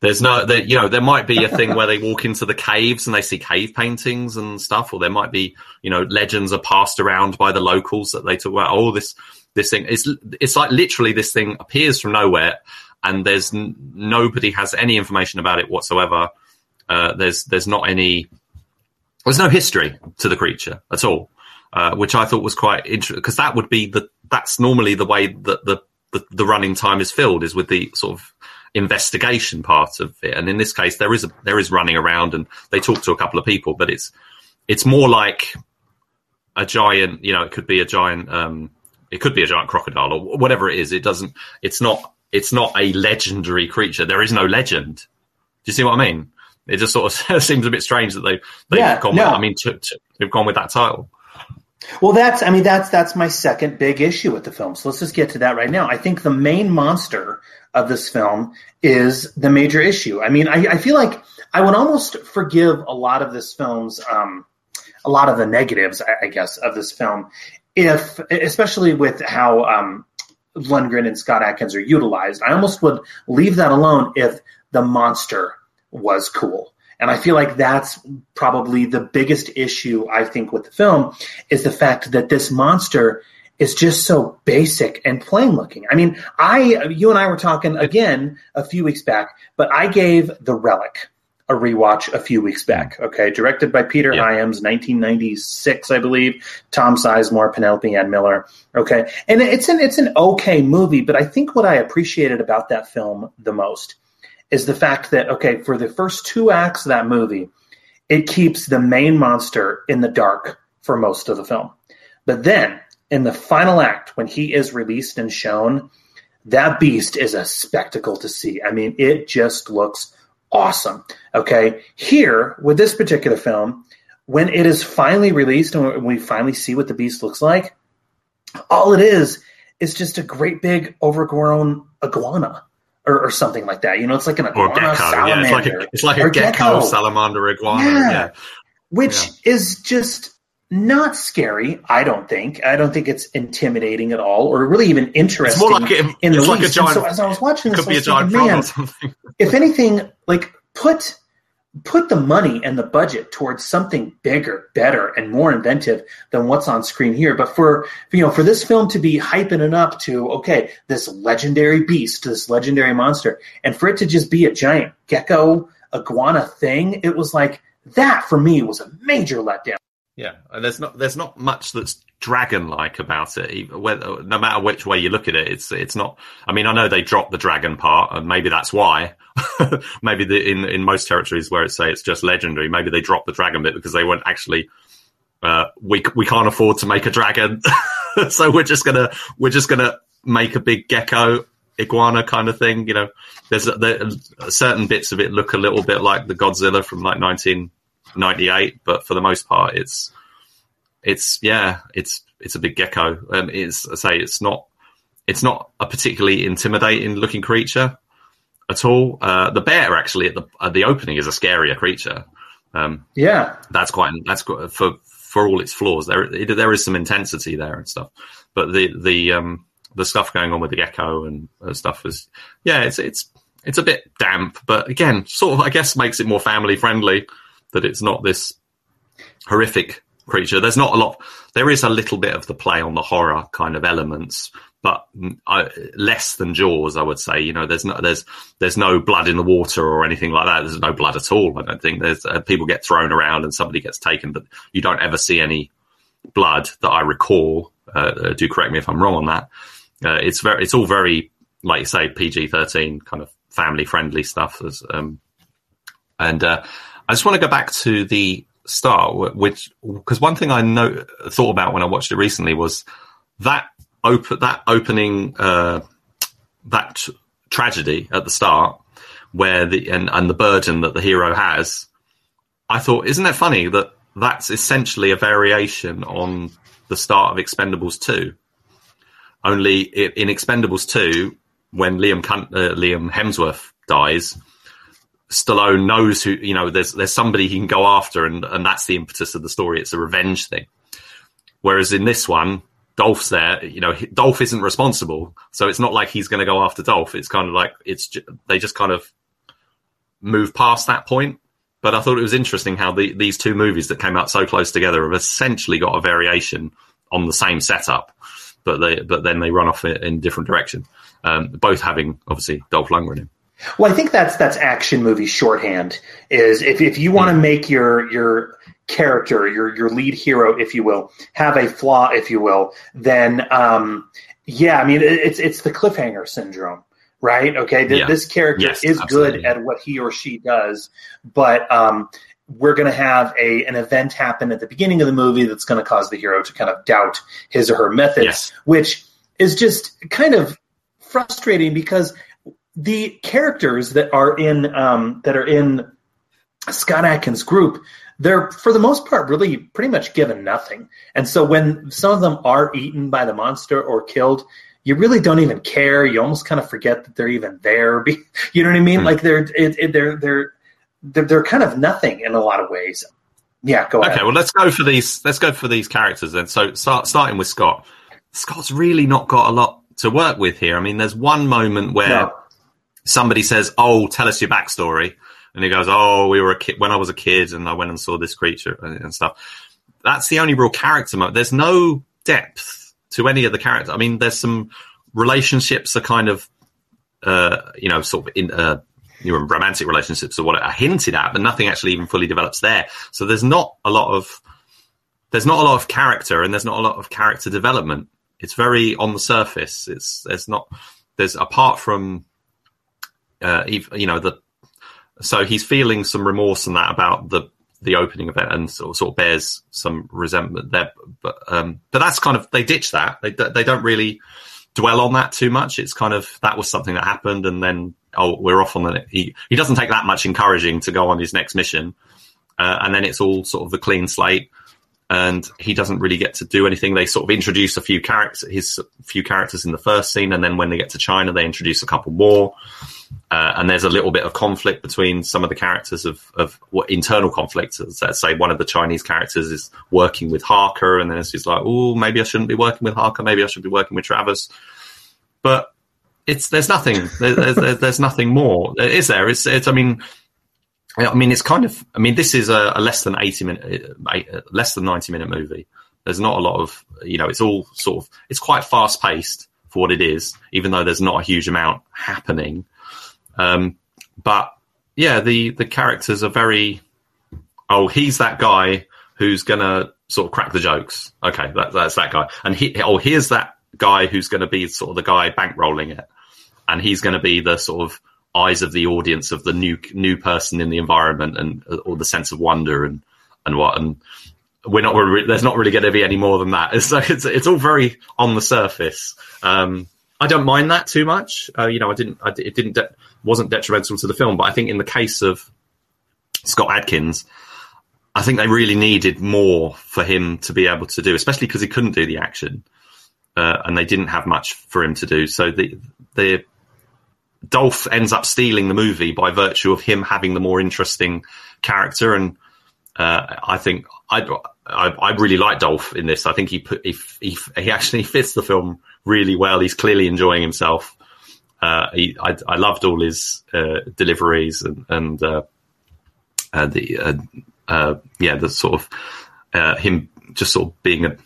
There's no, there, you know, there might be a thing where they walk into the caves and they see cave paintings and stuff, or there might be, you know, legends are passed around by the locals that they talk about. Oh, this this thing it's it's like literally this thing appears from nowhere, and there's n- nobody has any information about it whatsoever. Uh, there's there's not any there's no history to the creature at all, uh, which I thought was quite interesting because that would be the that's normally the way that the, the the running time is filled is with the sort of investigation part of it. And in this case, there is a, there is running around, and they talk to a couple of people, but it's it's more like a giant. You know, it could be a giant. Um, it could be a giant crocodile or whatever it is. It doesn't. It's not. It's not a legendary creature. There is no legend. Do you see what I mean? It just sort of seems a bit strange that they they've Yeah, gone. no. With, I mean, to, to, they've gone with that title. Well, that's I mean that's that's my second big issue with the film. So let's just get to that right now. I think the main monster of this film is the major issue. I mean, I, I feel like I would almost forgive a lot of this film's um, a lot of the negatives, I, I guess, of this film, if especially with how um, Lundgren and Scott Adkins are utilized. I almost would leave that alone if the monster was cool. And I feel like that's probably the biggest issue I think with the film is the fact that this monster is just so basic and plain looking. I mean, I you and I were talking again a few weeks back, but I gave The Relic a rewatch a few weeks back. Okay, directed by Peter Hyams, 1996, I believe. Tom Sizemore, Penelope Ann Miller. Okay, and it's an it's an okay movie, but I think what I appreciated about that film the most is the fact that okay, for the first two acts of that movie, it keeps the main monster in the dark for most of the film. But then in the final act, when he is released and shown, that beast is a spectacle to see. I mean, it just looks awesome. Okay. Here, with this particular film, when it is finally released and we finally see what the beast looks like, all it is is just a great big overgrown iguana. Or, or something like that, you know. It's like an iguana gecko, yeah. It's like salamander, a, it's like a gecko, salamander, iguana. Yeah. Yeah. which is just not scary. I don't think. I don't think it's intimidating at all, or really even interesting. It's more like a- in the like least. Giant- so as I was watching this, could be I a thinking, man, if anything, like put put the money and the budget towards something bigger, better, and more inventive than what's on screen here. But for you know, for this film to be hyping it up to okay, this legendary beast, this legendary monster, and for it to just be a giant gecko iguana thing, it was like that for me was a major letdown. Yeah, and there's not there's not much that's dragon like about it. Whether, no matter which way you look at it, it's it's not. I mean, I know they dropped the dragon part, and maybe that's why. maybe the, in in most territories where it say it's just legendary, maybe they dropped the dragon bit because they weren't actually. Uh, we we can't afford to make a dragon, so we're just gonna we're just gonna make a big gecko iguana kind of thing. You know, there's there, certain bits of it look a little bit like the Godzilla from like 1998, but for the most part, it's it's yeah, it's it's a big gecko. Um, it's I say it's not it's not a particularly intimidating looking creature at all. Uh, the bear actually at the at the opening is a scarier creature. Um, Yeah, that's quite that's quite, for for all its flaws. There it, there is some intensity there and stuff, but the the um the stuff going on with the gecko and uh, stuff is yeah, it's it's it's a bit damp, but again, sort of I guess makes it more family friendly that it's not this horrific creature. There's not a lot. There is a little bit of the play on the horror kind of elements, but I, less than Jaws, I would say. You know, there's no there's there's no blood in the water or anything like that. There's no blood at all. I don't think there's uh, people get thrown around and somebody gets taken, but you don't ever see any blood that I recall. Uh, uh, do correct me if I'm wrong on that. Uh, it's very it's all very like you say PG-13 kind of family friendly stuff. Um, and uh, I just want to go back to the start, which because one thing I know thought about when I watched it recently was that op- that opening uh, that t- tragedy at the start, where the and, and the burden that the hero has. I thought, isn't it funny that that's essentially a variation on the start of Expendables two? Only in Expendables two, when Liam uh, Liam Hemsworth dies, Stallone knows who you know. There's there's somebody he can go after, and and that's the impetus of the story. It's a revenge thing. Whereas in this one, Dolph's there. You know, Dolph isn't responsible, so it's not like he's going to go after Dolph. It's kind of like it's they just kind of move past that point. But I thought it was interesting how the, these two movies that came out so close together have essentially got a variation on the same setup, but they but then they run off in, in different direction. Um, both having obviously Dolph Lundgren in. Well, I think that's that's action movie shorthand. Is if if you want to make your your character your your lead hero, if you will, have a flaw, if you will, then um, yeah, I mean it, it's it's the cliffhanger syndrome, right? Okay, Th- Yeah. this character Yes, is absolutely. good at what he or she does, but um, we're going to have a an event happen at the beginning of the movie that's going to cause the hero to kind of doubt his or her methods, Yes. which is just kind of frustrating because the characters that are in um, that are in Scott Adkins' group, they're for the most part really pretty much given nothing. And so when some of them are eaten by the monster or killed, you really don't even care. You almost kind of forget that they're even there. You know what I mean? Like they're it, it, they're they're they're they're kind of nothing in a lot of ways. Yeah, go ahead. Okay, well let's go for these. Let's go for these characters then. So start starting with Scott. Scott's really not got a lot to work with here. I mean, there's one moment where No. Somebody says, "Oh, tell us your backstory," and he goes, "Oh, we were a kid when I was a kid, and I went and saw this creature and, and stuff." That's the only real character moment. There's no depth to any of the characters. I mean, there's some relationships are kind of, uh, you know, sort of in. Uh, you know, romantic relationships are what are hinted at, but nothing actually even fully develops there. So there's not a lot of there's not a lot of character and there's not a lot of character development. It's very on the surface. It's there's not there's apart from uh, you know the so he's feeling some remorse and that about the the opening of it and sort of, sort of bears some resentment there. But um, but that's kind of they ditch that. They they don't really dwell on that too much. It's kind of that was something that happened and then oh we're off on the he he doesn't take that much encouraging to go on his next mission. Uh, and then it's all sort of a clean slate and he doesn't really get to do anything. They sort of introduce a few characters, his few characters in the first scene, and then when they get to China, they introduce a couple more. Uh, and there's a little bit of conflict between some of the characters of of what internal conflict. So Let's say one of the Chinese characters is working with Harker, and then it's just like, oh, maybe I shouldn't be working with Harker. Maybe I should be working with Travis. But it's there's nothing. There, there's, there's nothing more. Is there? It's, it's I mean. I mean, it's kind of. I mean, this is a, a less than eighty minute, less than ninety minute movie. There's not a lot of, you know, it's all sort of. It's quite fast paced for what it is, even though there's not a huge amount happening. Um, but yeah, the the characters are very. Oh, he's that guy who's gonna sort of crack the jokes. Okay, that, that's that guy, and he. Oh, here's that guy who's going to be sort of the guy bankrolling it, and he's going to be the sort of eyes of the audience of the new new person in the environment and uh, or the sense of wonder and and what and we're not re- there's not really going to be any more than that it's like it's, it's all very on the surface um i don't mind that too much. Uh, you know i didn't I, it didn't de- wasn't detrimental to the film but i think in the case of scott adkins i think they really needed more for him to be able to do especially because he couldn't do the action uh, and they didn't have much for him to do. So the the Dolph ends up stealing the movie by virtue of him having the more interesting character, and uh, I think I, I I really like Dolph in this. I think he put he, he he actually fits the film really well. He's clearly enjoying himself. Uh, he, I, I loved all his uh, deliveries and, and uh, uh, the uh, uh, yeah the sort of uh, him just sort of being a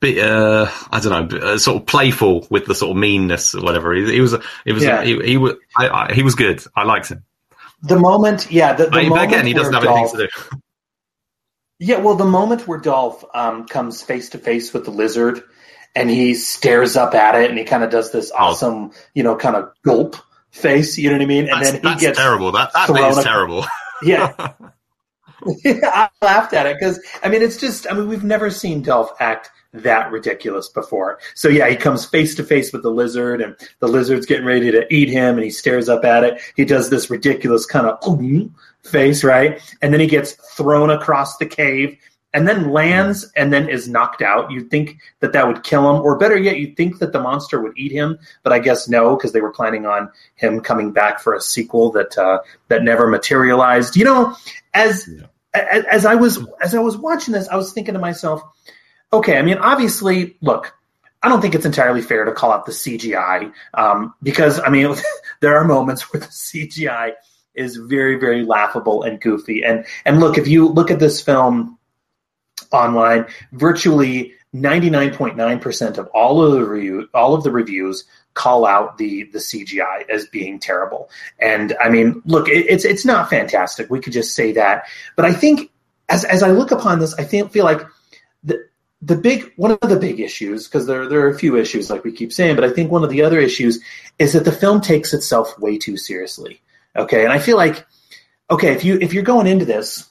bit uh, I don't know uh, sort of playful with the sort of meanness or whatever. He, he was he was Yeah. he, he was I, I, he was good. I liked him. The moment, yeah, the, the But, moment again, he doesn't have anything to do. Yeah, well, the moment where Dolph um, comes face to face with the lizard and he stares up at it and he kind of does this awesome, you know, kind of gulp face, you know what I mean? And Oh. That's, then he that's gets terrible. That that thrown is terrible. Yeah. yeah, I laughed at it because I mean it's just I mean we've never seen Dolph act that ridiculous before. So yeah, he comes face to face with the lizard and the lizard's getting ready to eat him and he stares up at it. He does this ridiculous kind of face, right? And then he gets thrown across the cave and then lands and then is knocked out, you'd think that that would kill him, or better yet, you'd think that the monster would eat him. But I guess no, because they were planning on him coming back for a sequel that uh, that never materialized. You know, as, as as I was as I was watching this, I was thinking to myself, okay, I mean, obviously, look. I don't think it's entirely fair to call out the CGI um, because I mean there are moments where the CGI is very very laughable and goofy. And and look if you look at this film online virtually 99.9% of all of the review, all of the reviews call out the the CGI as being terrible. And I mean look it, it's it's not fantastic. We could just say that. But I think as as I look upon this I think feel like the the big one of the big issues because there there are a few issues like we keep saying but i think one of the other issues is that the film takes itself way too seriously okay? And i feel like okay if you if you're going into this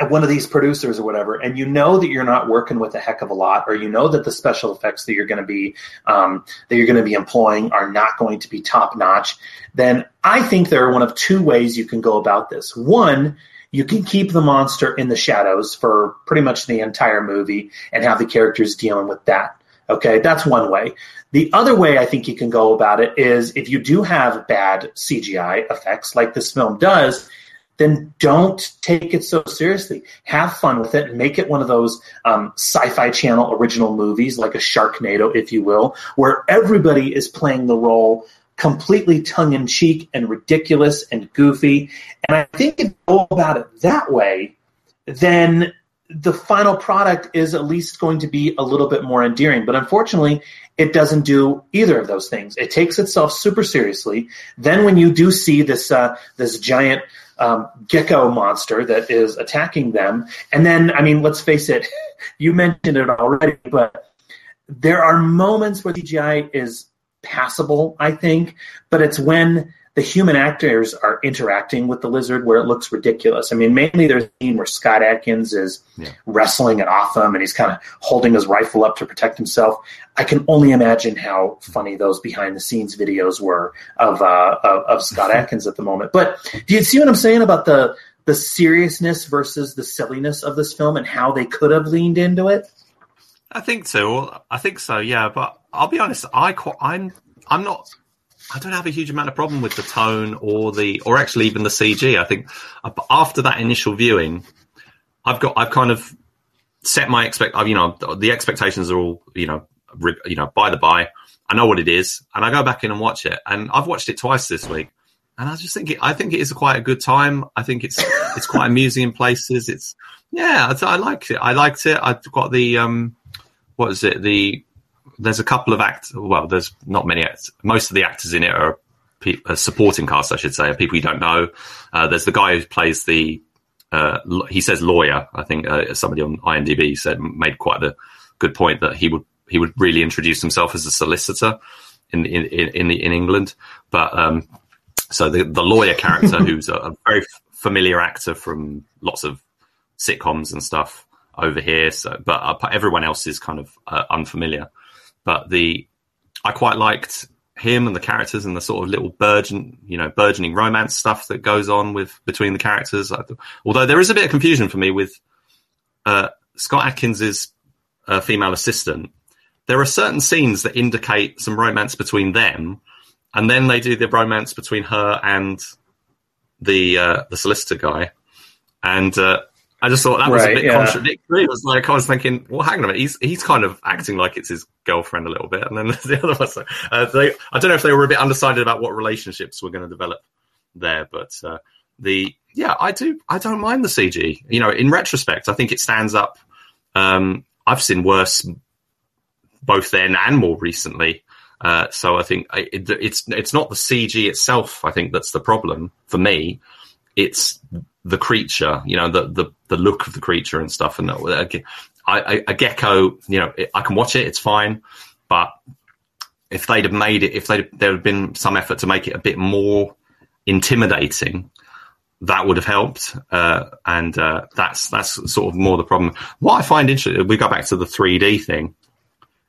at one of these producers or whatever and you know that you're not working with a heck of a lot or you know that the special effects that you're going to be um, that you're going to be employing are not going to be top notch then i think there are one of two ways you can go about this. One you can keep the monster in the shadows for pretty much the entire movie and have the characters dealing with that. Okay, that's one way. The other way I think you can go about it is if you do have bad CGI effects, like this film does, then don't take it so seriously. Have fun with it. Make it one of those um, sci-fi channel original movies, like a Sharknado, if you will, where everybody is playing the role completely tongue in cheek and ridiculous and goofy. And I think if you go about it that way, then the final product is at least going to be a little bit more endearing. But unfortunately, it doesn't do either of those things. It takes itself super seriously. Then when you do see this uh, this giant um, gecko monster that is attacking them, and then I mean, let's face it, you mentioned it already, but there are moments where CGI is passable, I think, but it's when the human actors are interacting with the lizard where it looks ridiculous. I mean, mainly there's a scene where Scott Adkins is yeah. wrestling off him and he's kind of holding his rifle up to protect himself. I can only imagine how funny those behind the scenes videos were of, uh, of, of Scott Adkins at the moment. But do you see what I'm saying about the the seriousness versus the silliness of this film and how they could have leaned into it? I think so. I think so. Yeah, but I'll be honest. I I'm I'm not. I don't have a huge amount of problem with the tone or the or actually even the CG. I think after that initial viewing, I've got I've kind of set my expect. You know, the expectations are all you know you know by the by. I know what it is, and I go back in and watch it. And I've watched it twice this week, and I just think it, I think it is quite a good time. I think it's it's quite amusing in places. It's yeah, I, I liked it. I liked it. I've got the um, what is it? The there's a couple of actors. Well, there's not many actors. Most of the actors in it are pe- supporting cast, I should say, are people you don't know. Uh, there's the guy who plays the. Uh, he says lawyer. I think uh, somebody on IMDb said made quite a good point that he would he would really introduce himself as a solicitor in in in, in England. But um, so the the lawyer character, who's a, a very familiar actor from lots of sitcoms and stuff over here. So, but uh, everyone else is kind of uh, unfamiliar. But the I quite liked him and the characters and the sort of little burgeon, you know, burgeoning romance stuff that goes on with between the characters. Although there is a bit of confusion for me with uh, Scott Adkins's uh, female assistant. There are certain scenes that indicate some romance between them, and then they do the romance between her and the uh, the solicitor guy, and uh, I just thought that was right, a bit yeah. contradictory. It was like I was thinking, well, hang on a minute, he's he's kind of acting like it's his girlfriend a little bit, and then the other one. Uh, they, I don't know if they were a bit undecided about what relationships were going to develop there, but uh, the yeah, I do. I don't mind the CG. You know, in retrospect, I think it stands up. Um, I've seen worse, both then and more recently. Uh, so I think it, it's it's not the CG itself. I think that's the problem for me. It's the creature, you know, the, the, the look of the creature and stuff. And uh, I, a gecko, you know, I can watch it, it's fine. But if they'd have made it, if they'd, there had been some effort to make it a bit more intimidating, that would have helped. Uh, and uh, that's that's sort of more the problem. What I find interesting, we go back to the 3D thing,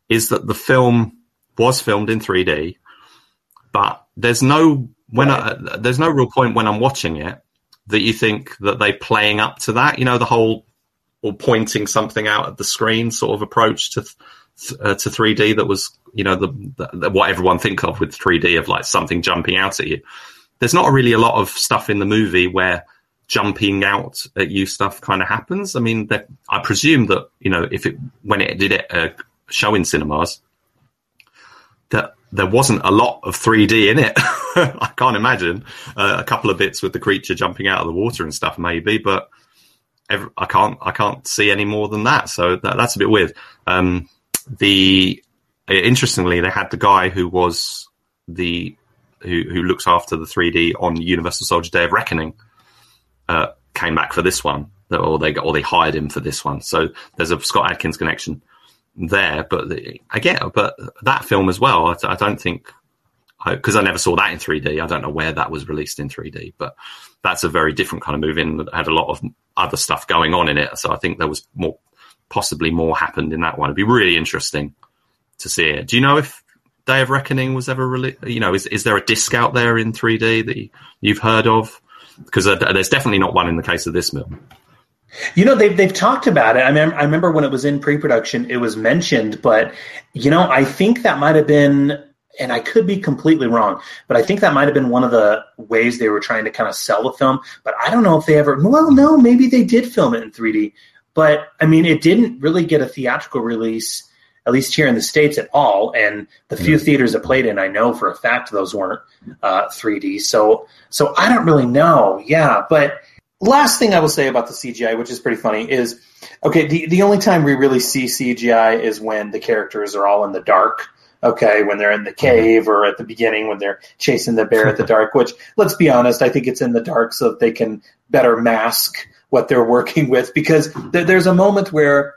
is that the film was filmed in 3D, but there's no when right. I, there's no real point when I'm watching it that you think that they're playing up to that. You know, the whole or pointing something out at the screen sort of approach to uh, to 3D that was you know the, the, what everyone think of with 3D of like something jumping out at you. There's not really a lot of stuff in the movie where jumping out at you stuff kind of happens. I mean, I presume that you know if it when it did it uh, show in cinemas that there wasn't a lot of 3D in it. I can't imagine uh, a couple of bits with the creature jumping out of the water and stuff, maybe, but every, I can't I can't see any more than that. So that, that's a bit weird. Um, the interestingly, they had the guy who was the who who looks after the 3D on Universal Soldier Day of Reckoning uh, came back for this one, or they got, or they hired him for this one. So there's a Scott Adkins connection there. But I get, but that film as well. I, I don't think because I, I, never saw that in 3D. I don't know where that was released in 3D, but that's a very different kind of movie and that had a lot of other stuff going on in it. So I think there was more, possibly more happened in that one. It'd be really interesting to see it. Do you know if Day of Reckoning was ever released? You know, is is there a disc out there in 3D that you've heard of? Because uh, there's definitely not one in the case of this film. You know, they've they've talked about it. I mean, I remember when it was in pre-production, it was mentioned, but you know, I think that might have been, and I could be completely wrong, but I think that might have been one of the ways they were trying to kind of sell the film. But I don't know if they ever. Well, no, maybe they did film it in 3D, but I mean, it didn't really get a theatrical release, at least here in the states at all. And the few theaters it played in, I know for a fact those weren't uh, 3D. So, so I don't really know. Yeah, but last thing I will say about the CGI, which is pretty funny, is okay. The the only time we really see CGI is when the characters are all in the dark. Okay, when they're in the mm-hmm. cave or at the beginning when they're chasing the bear at the dark. Which, let's be honest, I think it's in the dark so that they can better mask what they're working with. Because th- there's a moment where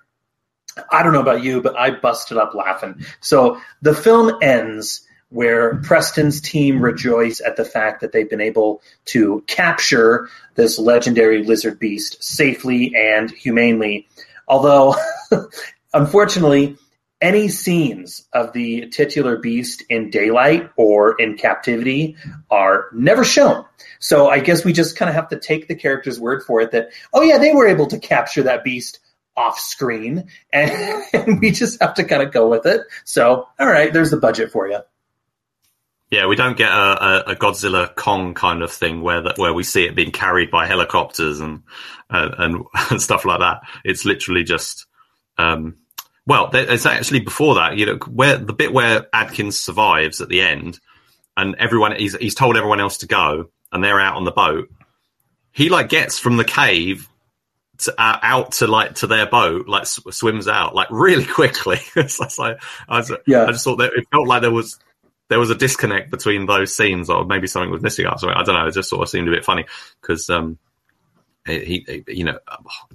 I don't know about you, but I busted up laughing. So the film ends where Preston's team rejoice at the fact that they've been able to capture this legendary lizard beast safely and humanely. Although, unfortunately, any scenes of the titular beast in daylight or in captivity are never shown. So I guess we just kind of have to take the character's word for it that, oh yeah, they were able to capture that beast off screen and, and we just have to kind of go with it. So, all right, there's the budget for you. Yeah, we don't get a, a, Godzilla Kong kind of thing where that where we see it being carried by helicopters and uh, and, and stuff like that. It's literally just, um, well, it's actually before that. You know, where the bit where Adkins survives at the end, and everyone he's he's told everyone else to go, and they're out on the boat. He like gets from the cave to, uh, out to like to their boat, like sw- swims out like really quickly. it's like I, was, yeah. I just thought that it felt like there was there was a disconnect between those scenes, or maybe something was missing. I don't know. It just sort of seemed a bit funny because um, he, he, you know,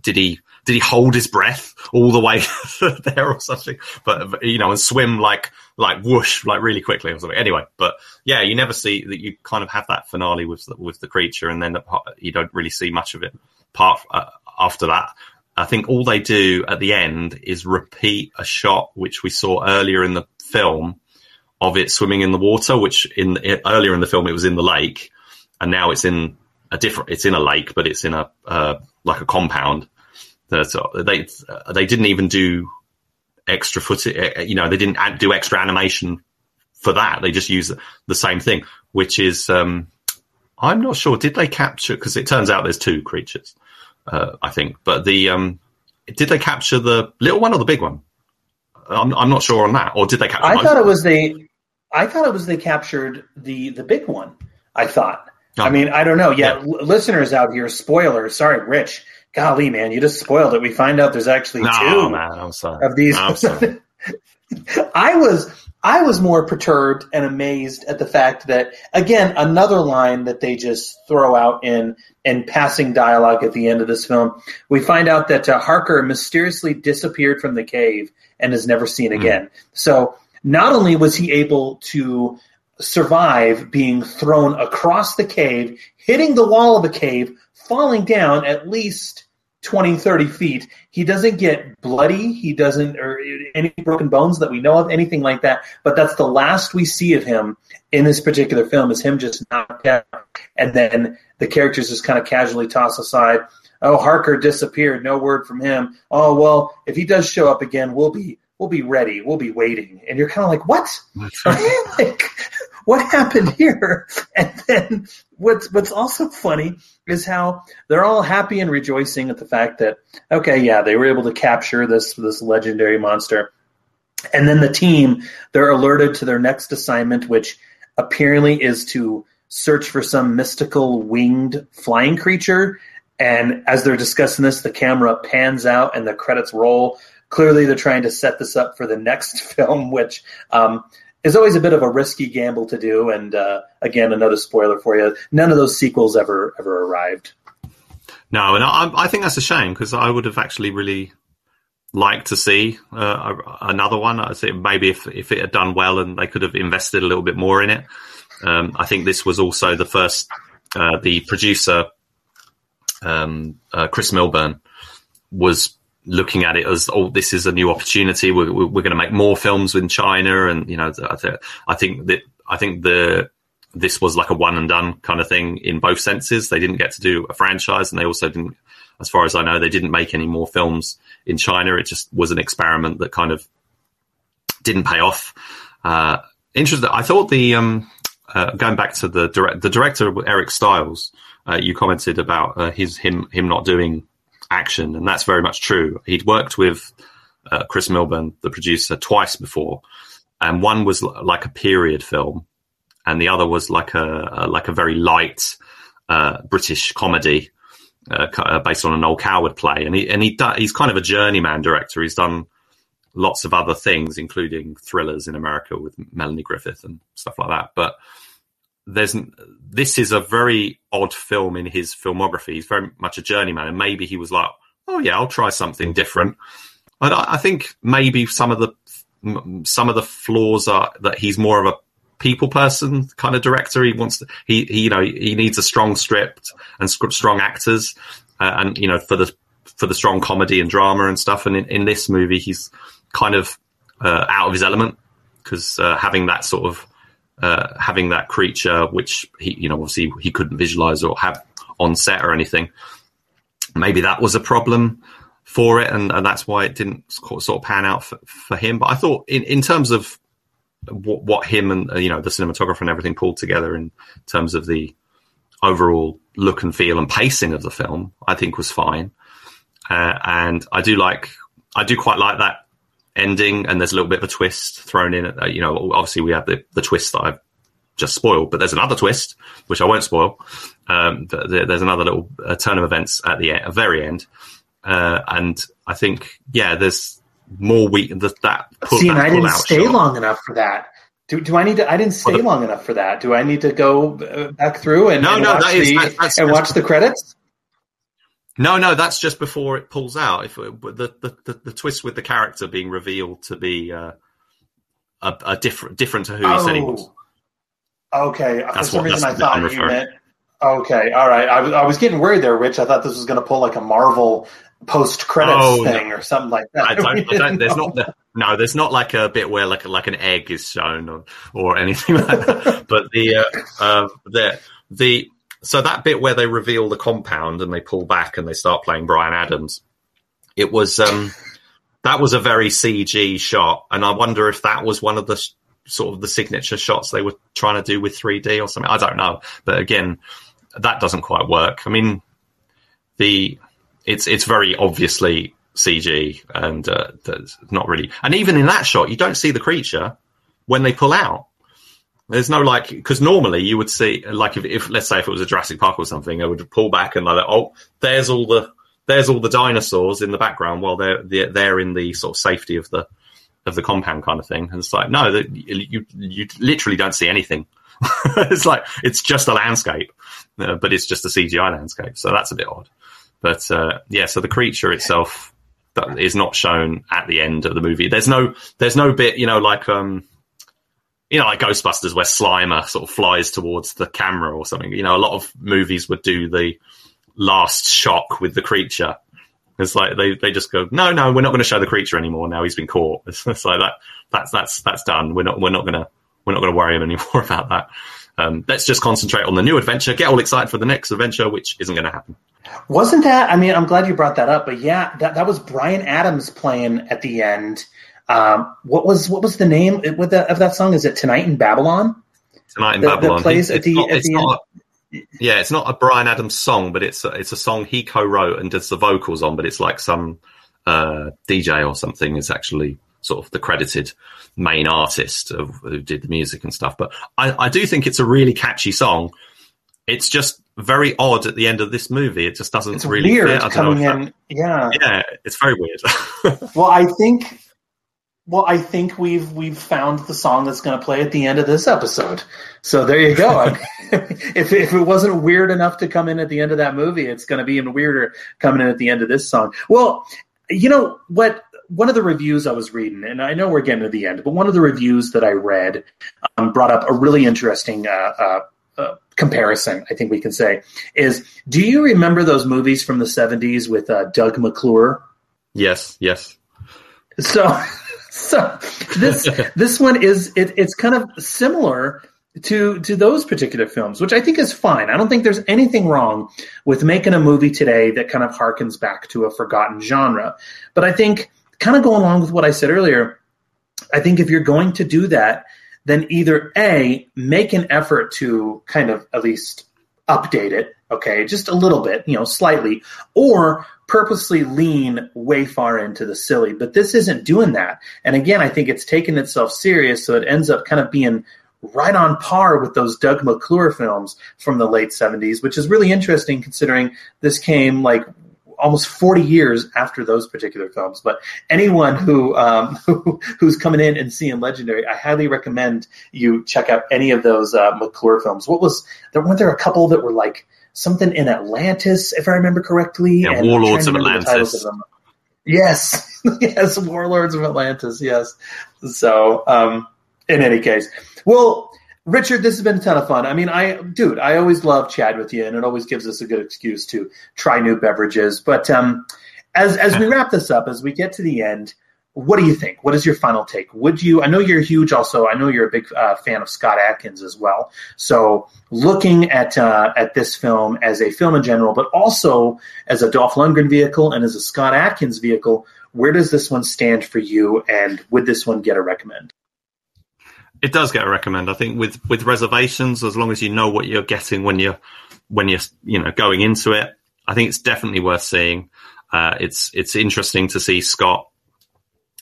did he did he hold his breath all the way there or something? But you know, and swim like like whoosh, like really quickly or something. Anyway, but yeah, you never see that. You kind of have that finale with the, with the creature, and then you don't really see much of it. Part uh, after that, I think all they do at the end is repeat a shot which we saw earlier in the film of it swimming in the water, which in earlier in the film it was in the lake, and now it's in a different. It's in a lake, but it's in a uh, like a compound. That uh, they they didn't even do extra footage. Uh, you know, they didn't do extra animation for that. They just use the same thing, which is um, I'm not sure. Did they capture? Because it turns out there's two creatures, uh, I think. But the um, did they capture the little one or the big one? I'm, I'm not sure on that. Or did they capture? I thought it was they. I thought it was they captured the the big one. I thought. Oh. I mean, I don't know. Yeah, yeah. L- listeners out here, spoiler. Sorry, Rich. Golly, man, you just spoiled it. We find out there's actually no, two man, I'm sorry. of these. No, sorry. I was I was more perturbed and amazed at the fact that again another line that they just throw out in in passing dialogue at the end of this film. We find out that uh, Harker mysteriously disappeared from the cave and is never seen mm. again. So not only was he able to survive being thrown across the cave, hitting the wall of the cave, falling down at least 20, 30 feet. He doesn't get bloody. He doesn't, or any broken bones that we know of, anything like that. But that's the last we see of him in this particular film is him just knocked out. And then the characters just kind of casually toss aside. Oh, Harker disappeared. No word from him. Oh, well, if he does show up again, we'll be we'll be ready. We'll be waiting. And you're kind of like, what? like, what happened here? And then what's what's also funny is how they're all happy and rejoicing at the fact that okay, yeah, they were able to capture this this legendary monster. And then the team, they're alerted to their next assignment, which apparently is to search for some mystical winged flying creature. And as they're discussing this, the camera pans out and the credits roll. Clearly, they're trying to set this up for the next film, which um, is always a bit of a risky gamble to do. And uh, again, another spoiler for you: none of those sequels ever ever arrived. No, and I, I think that's a shame because I would have actually really liked to see uh, another one. I think maybe if if it had done well and they could have invested a little bit more in it. Um, I think this was also the first. Uh, the producer, um, uh, Chris Milburn, was looking at it as, oh, this is a new opportunity. We're, we're going to make more films in China, and you know, I, th- I think that I think the this was like a one and done kind of thing in both senses. They didn't get to do a franchise, and they also didn't, as far as I know, they didn't make any more films in China. It just was an experiment that kind of didn't pay off. Uh, interesting. I thought the um, uh, going back to the direct, the director Eric Styles, uh, you commented about uh, his him him not doing action, and that's very much true. He'd worked with uh, Chris Milburn, the producer, twice before, and one was l- like a period film, and the other was like a, a like a very light uh, British comedy uh, based on an old Coward play. And he and he he's kind of a journeyman director. He's done lots of other things, including thrillers in America with Melanie Griffith and stuff like that. But there's this is a very odd film in his filmography. He's very much a journeyman, and maybe he was like, "Oh yeah, I'll try something different." I, I think maybe some of the some of the flaws are that he's more of a people person kind of director. He wants to, he, he you know he needs a strong script and strong actors, uh, and you know for the for the strong comedy and drama and stuff. And in, in this movie, he's kind of uh, out of his element because uh, having that sort of uh, having that creature, which he, you know, obviously he couldn't visualize or have on set or anything. Maybe that was a problem for it, and, and that's why it didn't sort of pan out for, for him. But I thought, in, in terms of what, what him and you know the cinematographer and everything pulled together in terms of the overall look and feel and pacing of the film, I think was fine. Uh, and I do like, I do quite like that ending, and there's a little bit of a twist thrown in. Uh, you know, obviously we have the, the twist that I've just spoiled, but there's another twist which I won't spoil. Um, there's another little uh, turn of events at the end, very end, uh, and I think yeah, there's more weak that that. Pull, See, and I didn't stay shot. long enough for that. Do, do I need to? I didn't stay well, the, long enough for that. Do I need to go uh, back through and, no, and no, watch, the, that, that's, and watch the credits? No, no, that's just before it pulls out. If it, the, the, the the twist with the character being revealed to be uh, a, a, different different to who oh. he said he was. Okay, that's for some what, reason I thought you meant. Okay, all right. I was I was getting worried there, Rich. I thought this was going to pull like a Marvel post credits oh, thing no. or something like that. I don't, I don't, there's not the, no, there's not like a bit where like like an egg is shown or or anything like that. but the uh, uh, the the so that bit where they reveal the compound and they pull back and they start playing Bryan Adams, it was um, that was a very CG shot, and I wonder if that was one of the sort of the signature shots they were trying to do with 3D or something. I don't know, but again, that doesn't quite work. I mean, the it's it's very obviously CG and uh, not really, and even in that shot, you don't see the creature when they pull out. There's no like because normally you would see like if, if, let's say if it was a Jurassic Park or something, I would pull back and like oh there's all the there's all the dinosaurs in the background while they're they're, they're in the sort of safety of the of the compound kind of thing. And it's like no, you you literally don't see anything. it's like it's just a landscape, uh, but it's just a CGI landscape. So that's a bit odd. But uh, yeah, so the creature itself that is not shown at the end of the movie. There's no there's no bit you know like um you know, like Ghostbusters, where Slimer sort of flies towards the camera or something. You know, a lot of movies would do the last shock with the creature, It's like they, they just go, no, no, we're not going to show the creature anymore. Now he's been caught. It's, it's like that. That's that's that's done. We're not we're not gonna we're not gonna worry him anymore about that. Um, let's just concentrate on the new adventure. Get all excited for the next adventure, which isn't going to happen. Wasn't that? I mean, I'm glad you brought that up. But yeah, that that was Bryan Adams playing at the end. Um, what was what was the name of that, of that song? Is it Tonight in Babylon? Tonight in That- that Babylon. plays It's at the- not- at the not a- yeah, it's not a Bryan Adams song, but it's a, it's a song he co-wrote and does the vocals on. But it's like some uh, DJ or something is actually sort of the credited main artist of, who did the music and stuff. But I, I do think it's a really catchy song. It's just very odd at the end of this movie. It just doesn't It's really weird fit. Coming if in. Yeah. yeah, it's very weird. Well, I think. Well, I think we've we've found the song that's going to play at the end of this episode. So there you go. If if it wasn't weird enough to come in at the end of that movie, it's going to be even weirder coming in at the end of this song. Well, you know what? One of the reviews I was reading, and I know we're getting to the end, but one of the reviews that I read um, brought up a really interesting uh, uh, uh, comparison. I think we can say is: Do you remember those movies from the '70s with uh, Doug McClure? yes, yes. So, so this this one is it, it's kind of similar to to those particular films, which I think is fine. I don't think there's anything wrong with making a movie today that kind of harkens back to a forgotten genre. But I think, kind of going along with what I said earlier, I think if you're going to do that, then either a make an effort to kind of at least update it, okay, just a little bit, you know, slightly, or purposely lean way far into the silly. But this isn't doing that. And again, I think it's taking itself serious, so it ends up kind of being right on par with those Doug McClure films from the late 70s, which is really interesting considering this came like almost 40 years after those particular films. But anyone who, um, who who's coming in and seeing Legendary, I highly recommend you check out any of those uh, McClure films. What was there? Weren't there a couple that were like something in Atlantis, if I remember correctly? Yeah, And Warlords of remember the titles Atlantis. of. Yes, yes, Warlords of Atlantis. Yes. So, um, in any case, well, Richard, this has been a ton of fun. I mean, I, dude, I always love chatting with you, and it always gives us a good excuse to try new beverages. But um, as as we wrap this up, as we get to the end, what do you think? What is your final take? Would you? I know you're huge. Also, I know you're a big uh, fan of Scott Adkins as well. So, looking at uh, at this film as a film in general, but also as a Dolph Lundgren vehicle and as a Scott Adkins vehicle, where does this one stand for you? And would this one get a recommend? It does get a recommend. I think with with reservations, as long as you know what you're getting when you're when you're you know going into it, I think it's definitely worth seeing. Uh, it's it's interesting to see Scott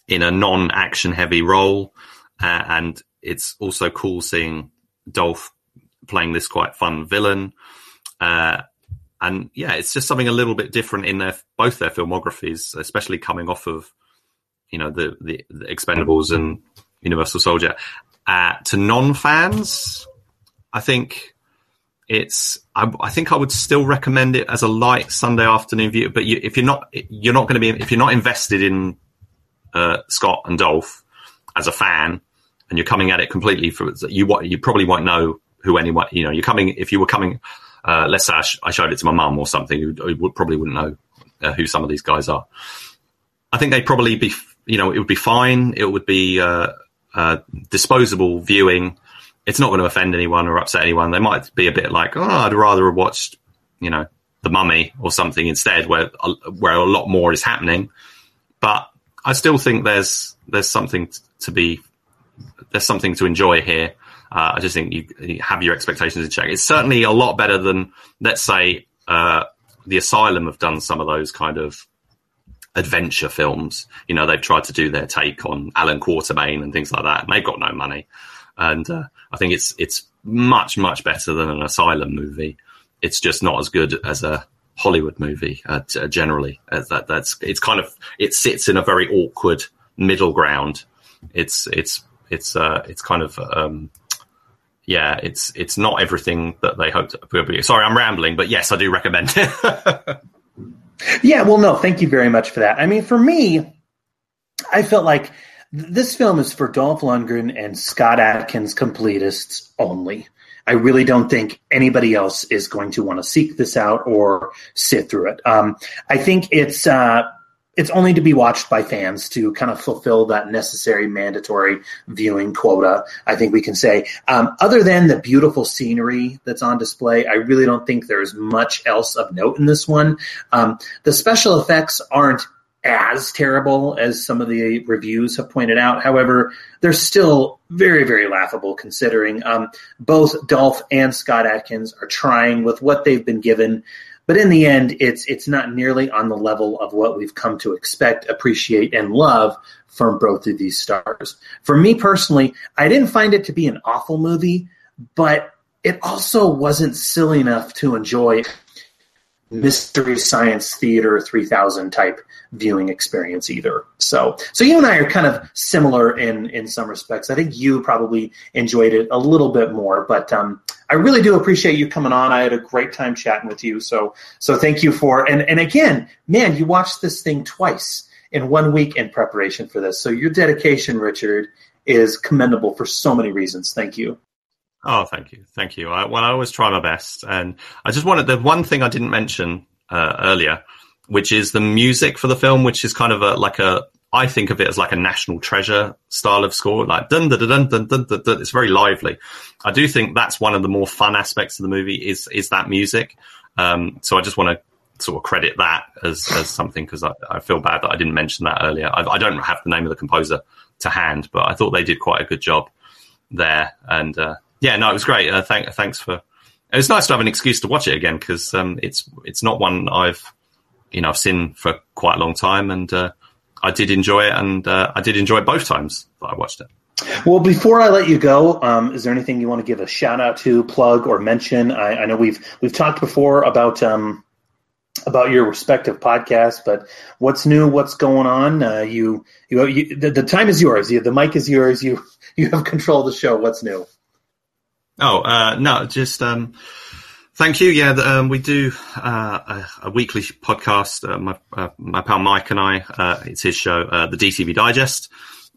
in a non-action heavy role, uh, and it's also cool seeing Dolph playing this quite fun villain. Uh, and yeah, it's just something a little bit different in their both their filmographies, especially coming off of you know the the, the Expendables and Universal Soldier. Uh, to non-fans, I think it's. I, I think I would still recommend it as a light Sunday afternoon view. But you, if you're not, you're not going to be if you're not invested in uh, Scott and Dolph as a fan, and you're coming at it completely for you. What you probably won't know who anyone. You know, you're coming if you were coming. Uh, let's say I, sh- I showed it to my mum or something, who would, probably wouldn't know uh, who some of these guys are. I think they'd probably be, you know, it would be fine. It would be uh, uh, disposable viewing. It's not going to offend anyone or upset anyone. They might be a bit like, oh, I'd rather have watched, you know, The Mummy or something instead, where where a lot more is happening. But I still think there's there's something to be there's something to enjoy here. Uh, I just think you, you have your expectations in check. It's certainly a lot better than, let's say, uh, the Asylum have done some of those kind of adventure films. You know, they've tried to do their take on Allan Quatermain and things like that, and they've got no money. And uh, I think it's it's much much better than an Asylum movie. It's just not as good as a Hollywood movie uh, t- generally. Uh, that that's it's kind of it sits in a very awkward middle ground. It's it's it's uh it's kind of um yeah it's it's not everything that they hoped. Sorry, I'm rambling, but yes, I do recommend it. Yeah, well, no, thank you very much for that. I mean, for me, I felt like This film is for Dolph Lundgren and Scott Adkins completists only. I really don't think anybody else is going to want to seek this out or sit through it. Um, I think it's uh, it's only to be watched by fans to kind of fulfill that necessary mandatory viewing quota. I think we can say, um, other than the beautiful scenery that's on display, I really don't think there's much else of note in this one. Um, the special effects aren't as terrible as some of the reviews have pointed out. However, they're still very, very laughable considering um, both Dolph and Scott Adkins are trying with what they've been given. But in the end, it's it's not nearly on the level of what we've come to expect, appreciate, and love from both of these stars. For me personally, I didn't find it to be an awful movie, but it also wasn't silly enough to enjoy mystery science theater 3000 type viewing experience either. So so you and i are kind of similar in in some respects. I think you probably enjoyed it a little bit more but um i really do appreciate you coming on. I had a great time chatting with you. So so thank you for and and again man you watched this thing twice in one week in preparation for this. So your dedication richard is commendable for so many reasons. Thank you Oh, thank you, thank you. I, well, I always try my best, and I just wanted the one thing I didn't mention uh, earlier, which is the music for the film, which is kind of a like a I think of it as like a national treasure style of score, like dun dun dun dun dun dun. dun. It's very lively. I do think that's one of the more fun aspects of the movie is is that music. Um, so I just want to sort of credit that as as something because I, I feel bad that I didn't mention that earlier. I, I don't have the name of the composer to hand, but I thought they did quite a good job there, and uh, yeah, no, it was great. Uh, thank, thanks for. It's nice to have an excuse to watch it again because um, it's it's not one I've you know I've seen for quite a long time, and uh, I did enjoy it, and uh, I did enjoy it both times that I watched it. Well, before I let you go, um, is there anything you want to give a shout out to, plug, or mention? I, I know we've we've talked before about um, about your respective podcasts, but what's new? What's going on? Uh, you you, you the, the, time is yours. You, the mic is yours. You you have control of the show. What's new? Oh uh, no, just um, thank you. Yeah, um, we do uh, a, a, weekly podcast. Uh, my uh, my pal Mike and I, uh, it's his show, uh, the DTV Digest,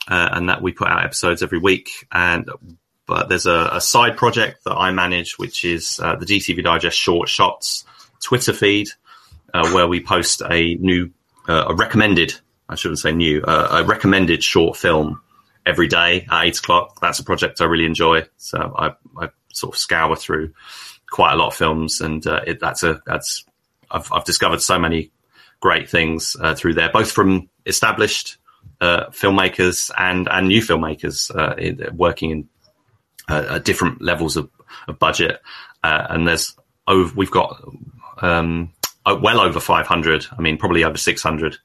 and that we put out episodes every week. And but there's a, a side project that I manage, which is the DTV Digest Short Shots Twitter feed, where we post a new, a recommended, I shouldn't say new, a recommended short film every day at eight o'clock. That's a project I really enjoy. So I, I sort of scour through quite a lot of films, and uh, it, that's a that's I've, I've discovered so many great things uh, through there, both from established uh, filmmakers and and new filmmakers uh, in, working in uh, different levels of, of budget. Uh, and there's over, we've got um, well over 500. I mean, probably over 600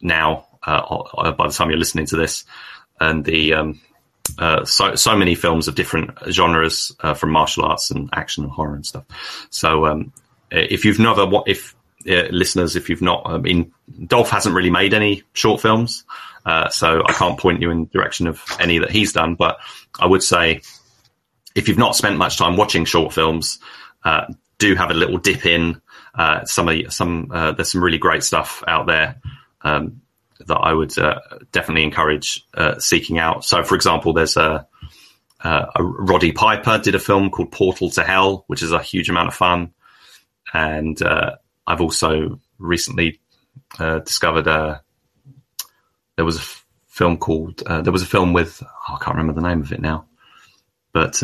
now. by the time you're listening to this, and the um, uh, so so many films of different genres uh, from martial arts and action and horror and stuff. So um, if you've never what if uh, listeners if you've not I mean Dolph hasn't really made any short films, uh, so I can't point you in direction of any that he's done. But I would say if you've not spent much time watching short films, uh, do have a little dip in. Uh, some of some there's some really great stuff out there. Um, that I would uh, definitely encourage uh, seeking out. So, for example, there's a, a, Roddy Piper did a film called Portal to Hell, which is a huge amount of fun, and uh, I've also recently uh, discovered a uh, there was a film called uh, there was a film with oh, I can't remember the name of it now, but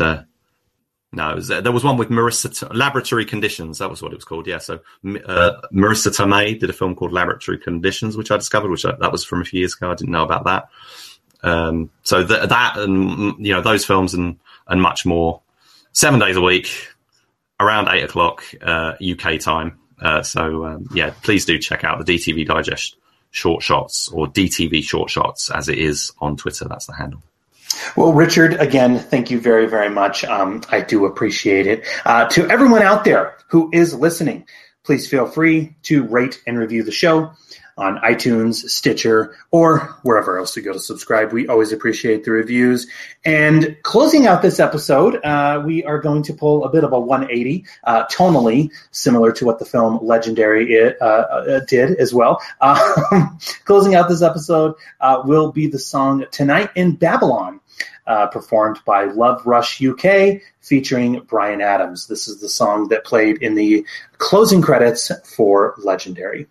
no, was, uh, there was one with Marissa T- Laboratory Conditions. That was what it was called. Yeah. So uh, Marisa Tomei did a film called Laboratory Conditions, which I discovered, which I, that was from a few years ago. I didn't know about that. Um, so th- that and you know those films and and much more, seven days a week, around eight o'clock uh, UK time. Uh, so um, yeah, please do check out the DTV Digest short shots or DTV short shots as it is on Twitter. That's the handle. Well, Richard, again, thank you very, very much. Um, I do appreciate it. Uh, to everyone out there who is listening, please feel free to rate and review the show. On iTunes, Stitcher, or wherever else you go to subscribe. We always appreciate the reviews. And closing out this episode, uh, we are going to pull a bit of a 180, uh, tonally similar to what the film Legendary it, uh, uh, did as well. Um, closing out this episode uh, will be the song Tonight in Babylon. Uh, performed by Loverush UK featuring Bryan Adams. This is the song that played in the closing credits for Legendary.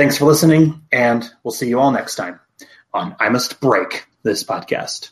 Thanks for listening, and we'll see you all next time on I Must Break This Podcast.